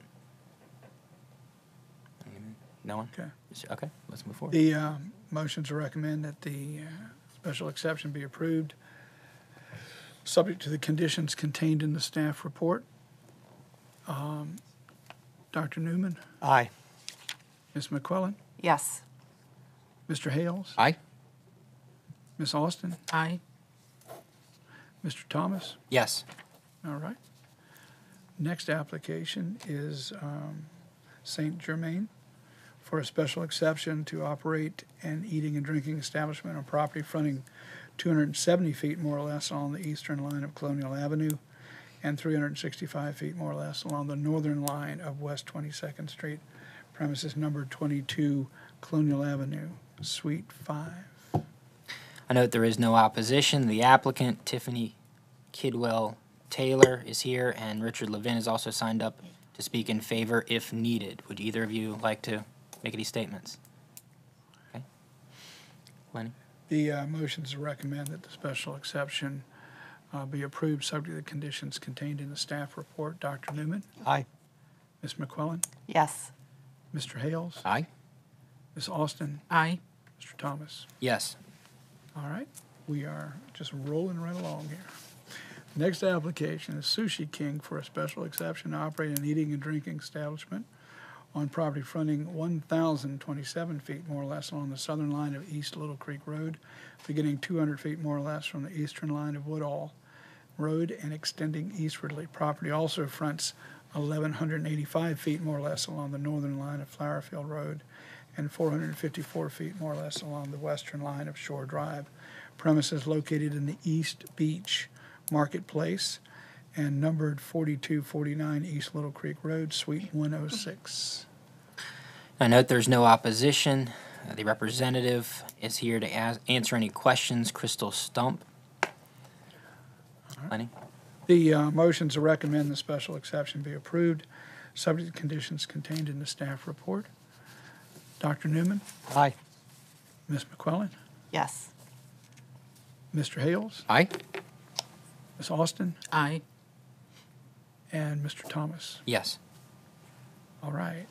No one? Okay. Okay, let's move forward. The uh, motion to recommend that the uh, special exception be approved, subject to the conditions contained in the staff report. Um, Dr. Newman? Aye. Ms. McQuillan? Yes. Mr. Hales? Aye. Ms. Austin? Aye. Mr. Thomas? Yes. All right. Next application is um, St. Germain for a special exception to operate an eating and drinking establishment on property fronting 270 feet more or less along the eastern line of Colonial Avenue and 365 feet more or less along the northern line of West 22nd Street, premises number 22 Colonial Avenue, Suite 5. I note there is no opposition. The applicant, Tiffany Kidwell Taylor, is here, and Richard Levin is also signed up to speak in favor if needed. Would either of you like to make any statements? Okay. Lenny? The uh, motion is to recommend that the special exception uh, be approved, subject to the conditions contained in the staff report. Dr. Newman? Aye. Ms. McQuillan? Yes. Mr. Hales? Aye. Ms. Austin? Aye. Mr. Thomas? Yes. All right, we are just rolling right along here. Next application is Sushi King for a special exception to operate an eating and drinking establishment on property fronting 1,027 feet more or less along the southern line of East Little Creek Road, beginning 200 feet more or less from the eastern line of Woodall Road and extending eastwardly. Property also fronts 1,185 feet more or less along the northern line of Flowerfield Road and 454 feet more or less along the western line of Shore Drive. Premises located in the East Beach Marketplace and numbered 4249 East Little Creek Road, Suite 106. I note there's no opposition. Uh, The representative is here to answer any questions. Crystal Stump. Lenny? The uh, motion to recommend the special exception be approved, subject to conditions contained in the staff report. Dr. Newman? Aye. Ms. McQuillan? Yes. Mr. Hales? Aye. Ms. Austin? Aye. And Mr. Thomas? Yes. All right.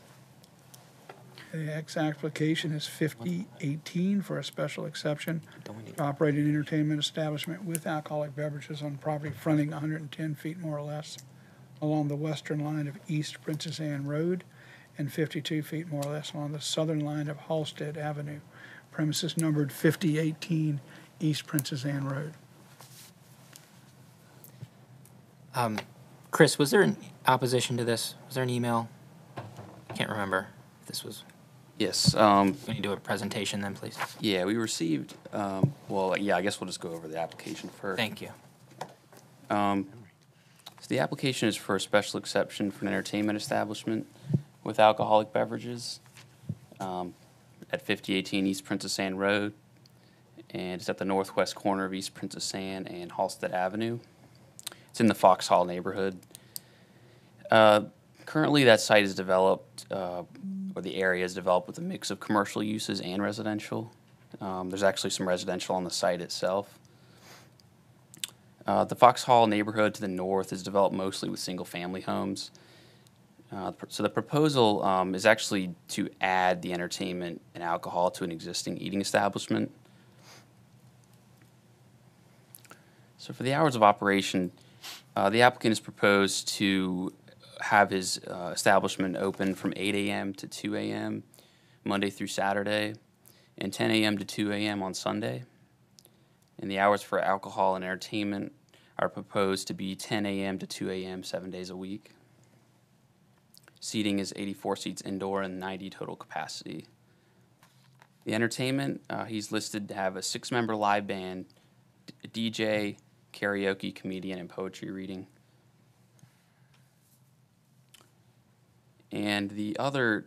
The next application is 5018 for a special exception to operate an entertainment establishment with alcoholic beverages on property fronting 110 feet more or less along the western line of East Princess Anne Road and 52 feet more or less along the southern line of Halsted Avenue, premises numbered 5018 East Princess Anne Road. Um, Chris, was there an opposition to this? Was there an email? I can't remember if this was. Yes. Um, Can you do a presentation then, please? yeah, we received, um, well, yeah, I guess we'll just go over the application first. Thank you. Um, so the application is for a special exception for an entertainment establishment with alcoholic beverages um, at 5018 East Princess Anne Road, and it's at the northwest corner of East Princess Anne and Halsted Avenue. It's in the Foxhall neighborhood. Uh, currently, that site is developed, uh, or the area is developed with a mix of commercial uses and residential. Um, there's actually some residential on the site itself. Uh, the Foxhall neighborhood to the north is developed mostly with single-family homes. Uh, so the proposal um, is actually to add the entertainment and alcohol to an existing eating establishment. So for the hours of operation, uh, the applicant has proposed to have his uh, establishment open from 8 a.m. to 2 a.m. Monday through Saturday, and 10 a.m. to 2 a.m. on Sunday. And the hours for alcohol and entertainment are proposed to be 10 a.m. to 2 a.m. seven days a week. Seating is 84 seats indoor and 90 total capacity. The entertainment, uh, he's listed to have a six member live band, d- DJ, karaoke, comedian, and poetry reading. And the other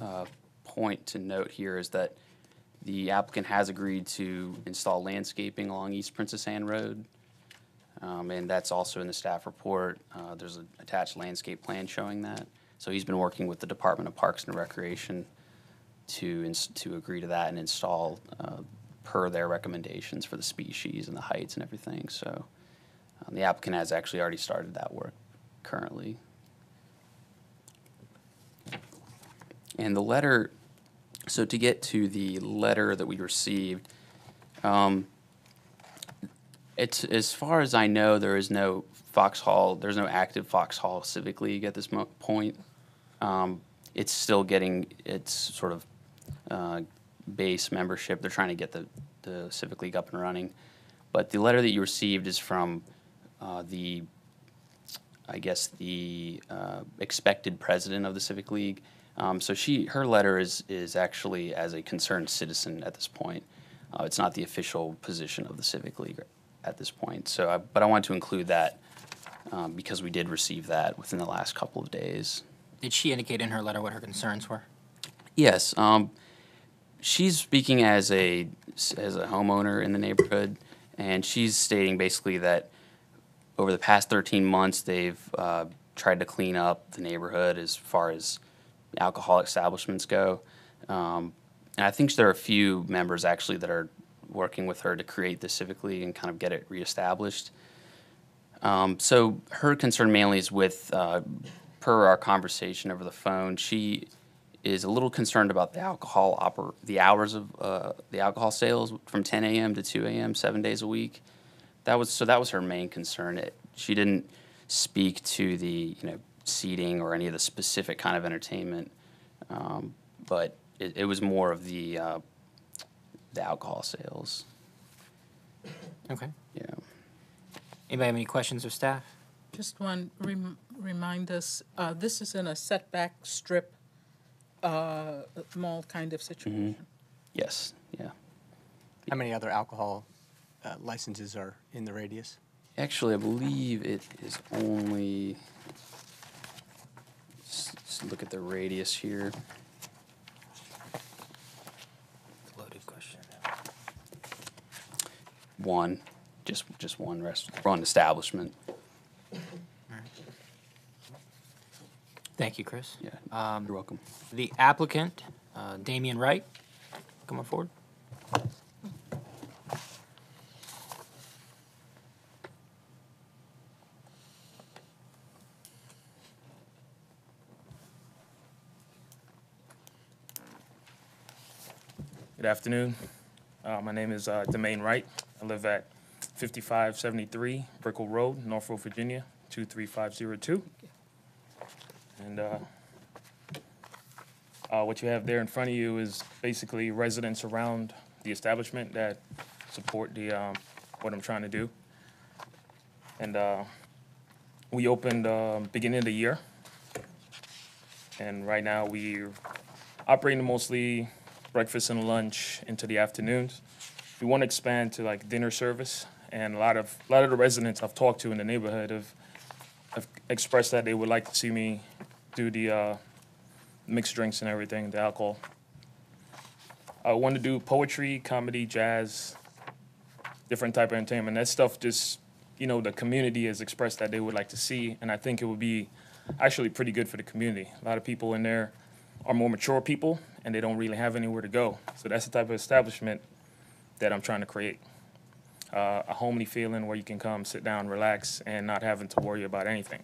uh, point to note here is that the applicant has agreed to install landscaping along East Princess Anne Road. Um, and that's also in the staff report. Uh, there's an attached landscape plan showing that. So he's been working with the Department of Parks and Recreation to, ins- to agree to that and install uh, per their recommendations for the species and the heights and everything. So um, the applicant has actually already started that work currently. And the letter So to get to the letter that we received, um, it's as far as I know, there is no Foxhall. There's no active Foxhall Civic League at this mo- point. Um, it's still getting its sort of uh, base membership. They're trying to get the the Civic League up and running. But the letter that you received is from uh, the, I guess the uh, expected president of the Civic League. Um, so she, her letter is is actually as a concerned citizen at this point. Uh, it's not the official position of the Civic League at this point. So, I, but I want to include that um, because we did receive that within the last couple of days. Did she indicate in her letter what her concerns were? Yes, um, she's speaking as a as a homeowner in the neighborhood, and she's stating basically that over the past 13 months they've uh, tried to clean up the neighborhood as far as alcohol establishments go. Um, and I think there are a few members actually that are working with her to create this civically and kind of get it reestablished. Um, so her concern mainly is with, uh, per our conversation over the phone, she is a little concerned about the alcohol oper- the hours of uh, the alcohol sales from 10 a.m. to 2 a.m. seven days a week. That was so that was her main concern. It, she didn't speak to the you know seating or any of the specific kind of entertainment, um, but it, it was more of the uh, the alcohol sales. Okay. Yeah. Anybody have any questions of staff? Just one, rem- remind us, uh, this is in a setback strip, uh, mall kind of situation. Yes. Yeah. How many other alcohol uh, licenses are in the radius? Actually, I believe it is only. Let's, let's look at the radius here. Loaded question. One, just just one rest, one establishment. Thank you, Chris. Yeah. Um, You're welcome. The applicant, uh, Damian Wright, come on forward. Good afternoon. Uh, my name is uh, Demaine Wright. I live at 5573 Brickell Road, Norfolk, Virginia, 23502. And uh, uh, what you have there in front of you is basically residents around the establishment that support the um, what I'm trying to do. And uh, we opened uh, beginning of the year, and right now we're operating mostly breakfast and lunch into the afternoons. We want to expand to like dinner service, and a lot of a lot of the residents I've talked to in the neighborhood have have expressed that they would like to see me do the uh, mixed drinks and everything, the alcohol. I want to do poetry, comedy, jazz, different type of entertainment. That stuff just, you know, the community has expressed that they would like to see, and I think it would be actually pretty good for the community. A lot of people in there are more mature people, and they don't really have anywhere to go. So that's the type of establishment that I'm trying to create. Uh, a homely feeling where you can come, sit down, relax, and not having to worry about anything.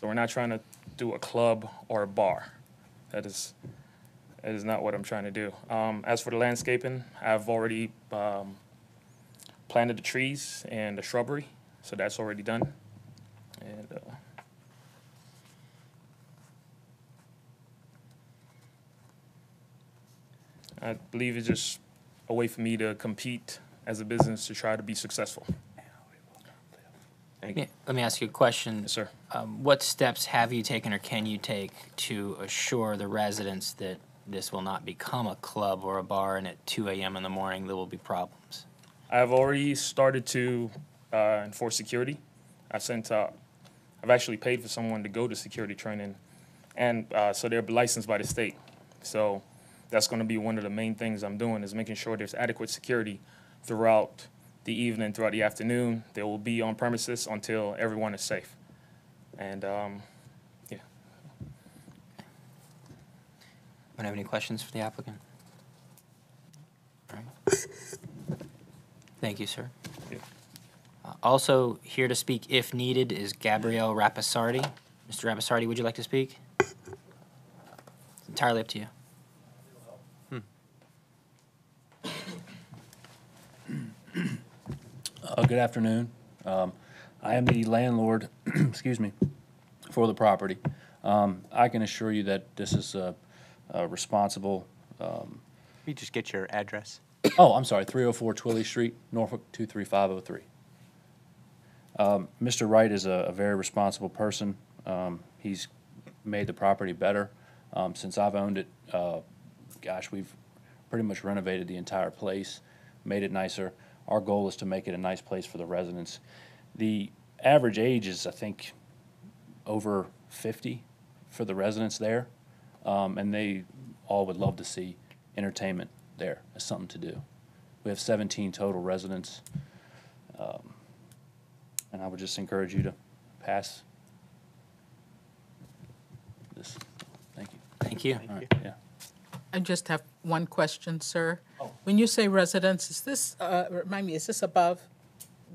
So we're not trying to do a club or a bar. That is that is not what I'm trying to do. Um, as for the landscaping, I've already um, planted the trees and the shrubbery, so that's already done. And uh, I believe it's just a way for me to compete as a business to try to be successful. Let me- Let me ask you a question. Yes, sir. Um, What steps have you taken or can you take to assure the residents that this will not become a club or a bar and at 2 AM in the morning there will be problems? I've already started to uh, enforce security. I sent, uh, I've actually paid for someone to go to security training, and uh, so they're licensed by the state. So that's going to be one of the main things I'm doing is making sure there's adequate security throughout the evening, throughout the afternoon. They will be on premises until everyone is safe. And um, yeah, Anyone have any questions for the applicant? All right. Thank you, sir. Yeah. Uh, Also here to speak if needed is Gabrielle Rapisardi. Mr. Rapisardi, would you like to speak? It's entirely up to you. Uh, Good afternoon. Um, I am the landlord, *clears throat* excuse me, for the property. Um, I can assure you that this is a a responsible, um, Let me just get your address. oh, I'm sorry, 304 Twilly Street, Norfolk 23503. Um, Mr. Wright is a a very responsible person. Um, He's made the property better. Um, Since I've owned it, uh, gosh, we've pretty much renovated the entire place, made it nicer. Our goal is to make it a nice place for the residents. The average age is, I think, over 50 for the residents there, um, and they all would love to see entertainment there as something to do. We have 17 total residents, um, and I would just encourage you to pass this. Thank you. Thank you. All right, yeah. I just have one question, sir. When you say residence, is this, uh, remind me, is this above?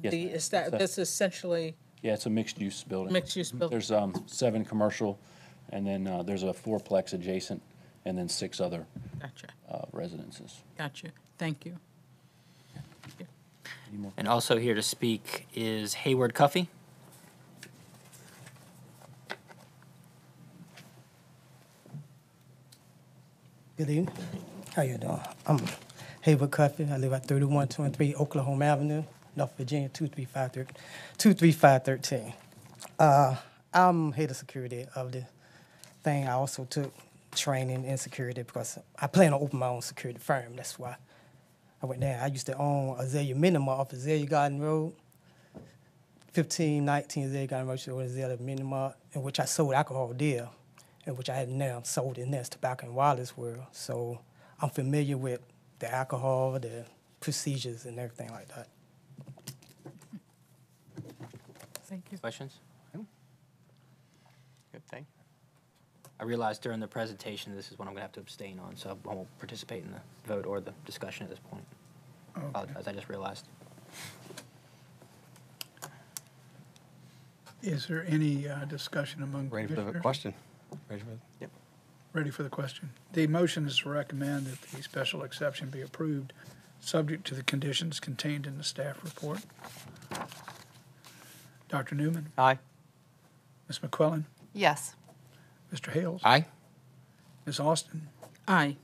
Yes, the ma'am. Is that, It's a- this is essentially, Yeah, it's a mixed-use building. Mixed-use building. There's um, seven commercial, and then uh, there's a fourplex adjacent, and then six other gotcha, uh, residences. gotcha. Thank you. And also here to speak is Hayward Cuffey. Good evening. How you doing? I'm Hayward Cuffey. I live at 3123 Oklahoma Avenue, Norfolk Virginia, 23513. 23513. Uh, I'm head of security of the thing. I also took training in security because I plan to open my own security firm. That's why I went there. I used to own Azalea Minima off Azalea Garden Road. 1519 Azalea Garden Road, Azalea Minima, in which I sold alcohol there in which I had now sold in this tobacco and wireless world. So I'm familiar with the alcohol, the procedures, and everything like that. Thank you. Questions? Good thing. I realized during the presentation, this is what I'm going to have to abstain on, so I won't participate in the vote or the discussion at this point. Apologize, I just realized. Is there any uh, discussion among Ready for the commissioners? question? Ready for the- Yep. Ready for the question. The motion is to recommend that the special exception be approved, subject to the conditions contained in the staff report. Dr. Newman? Aye. Ms. McQuillan? Yes. Mr. Hales? Aye. Ms. Austin? Aye.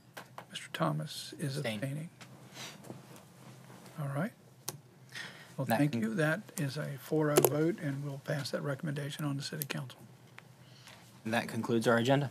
Mr. Thomas is Abstain. abstaining. All right. Well, That thank con- you. That is a 4-0 vote, and we'll pass that recommendation on to city council. And that concludes our agenda.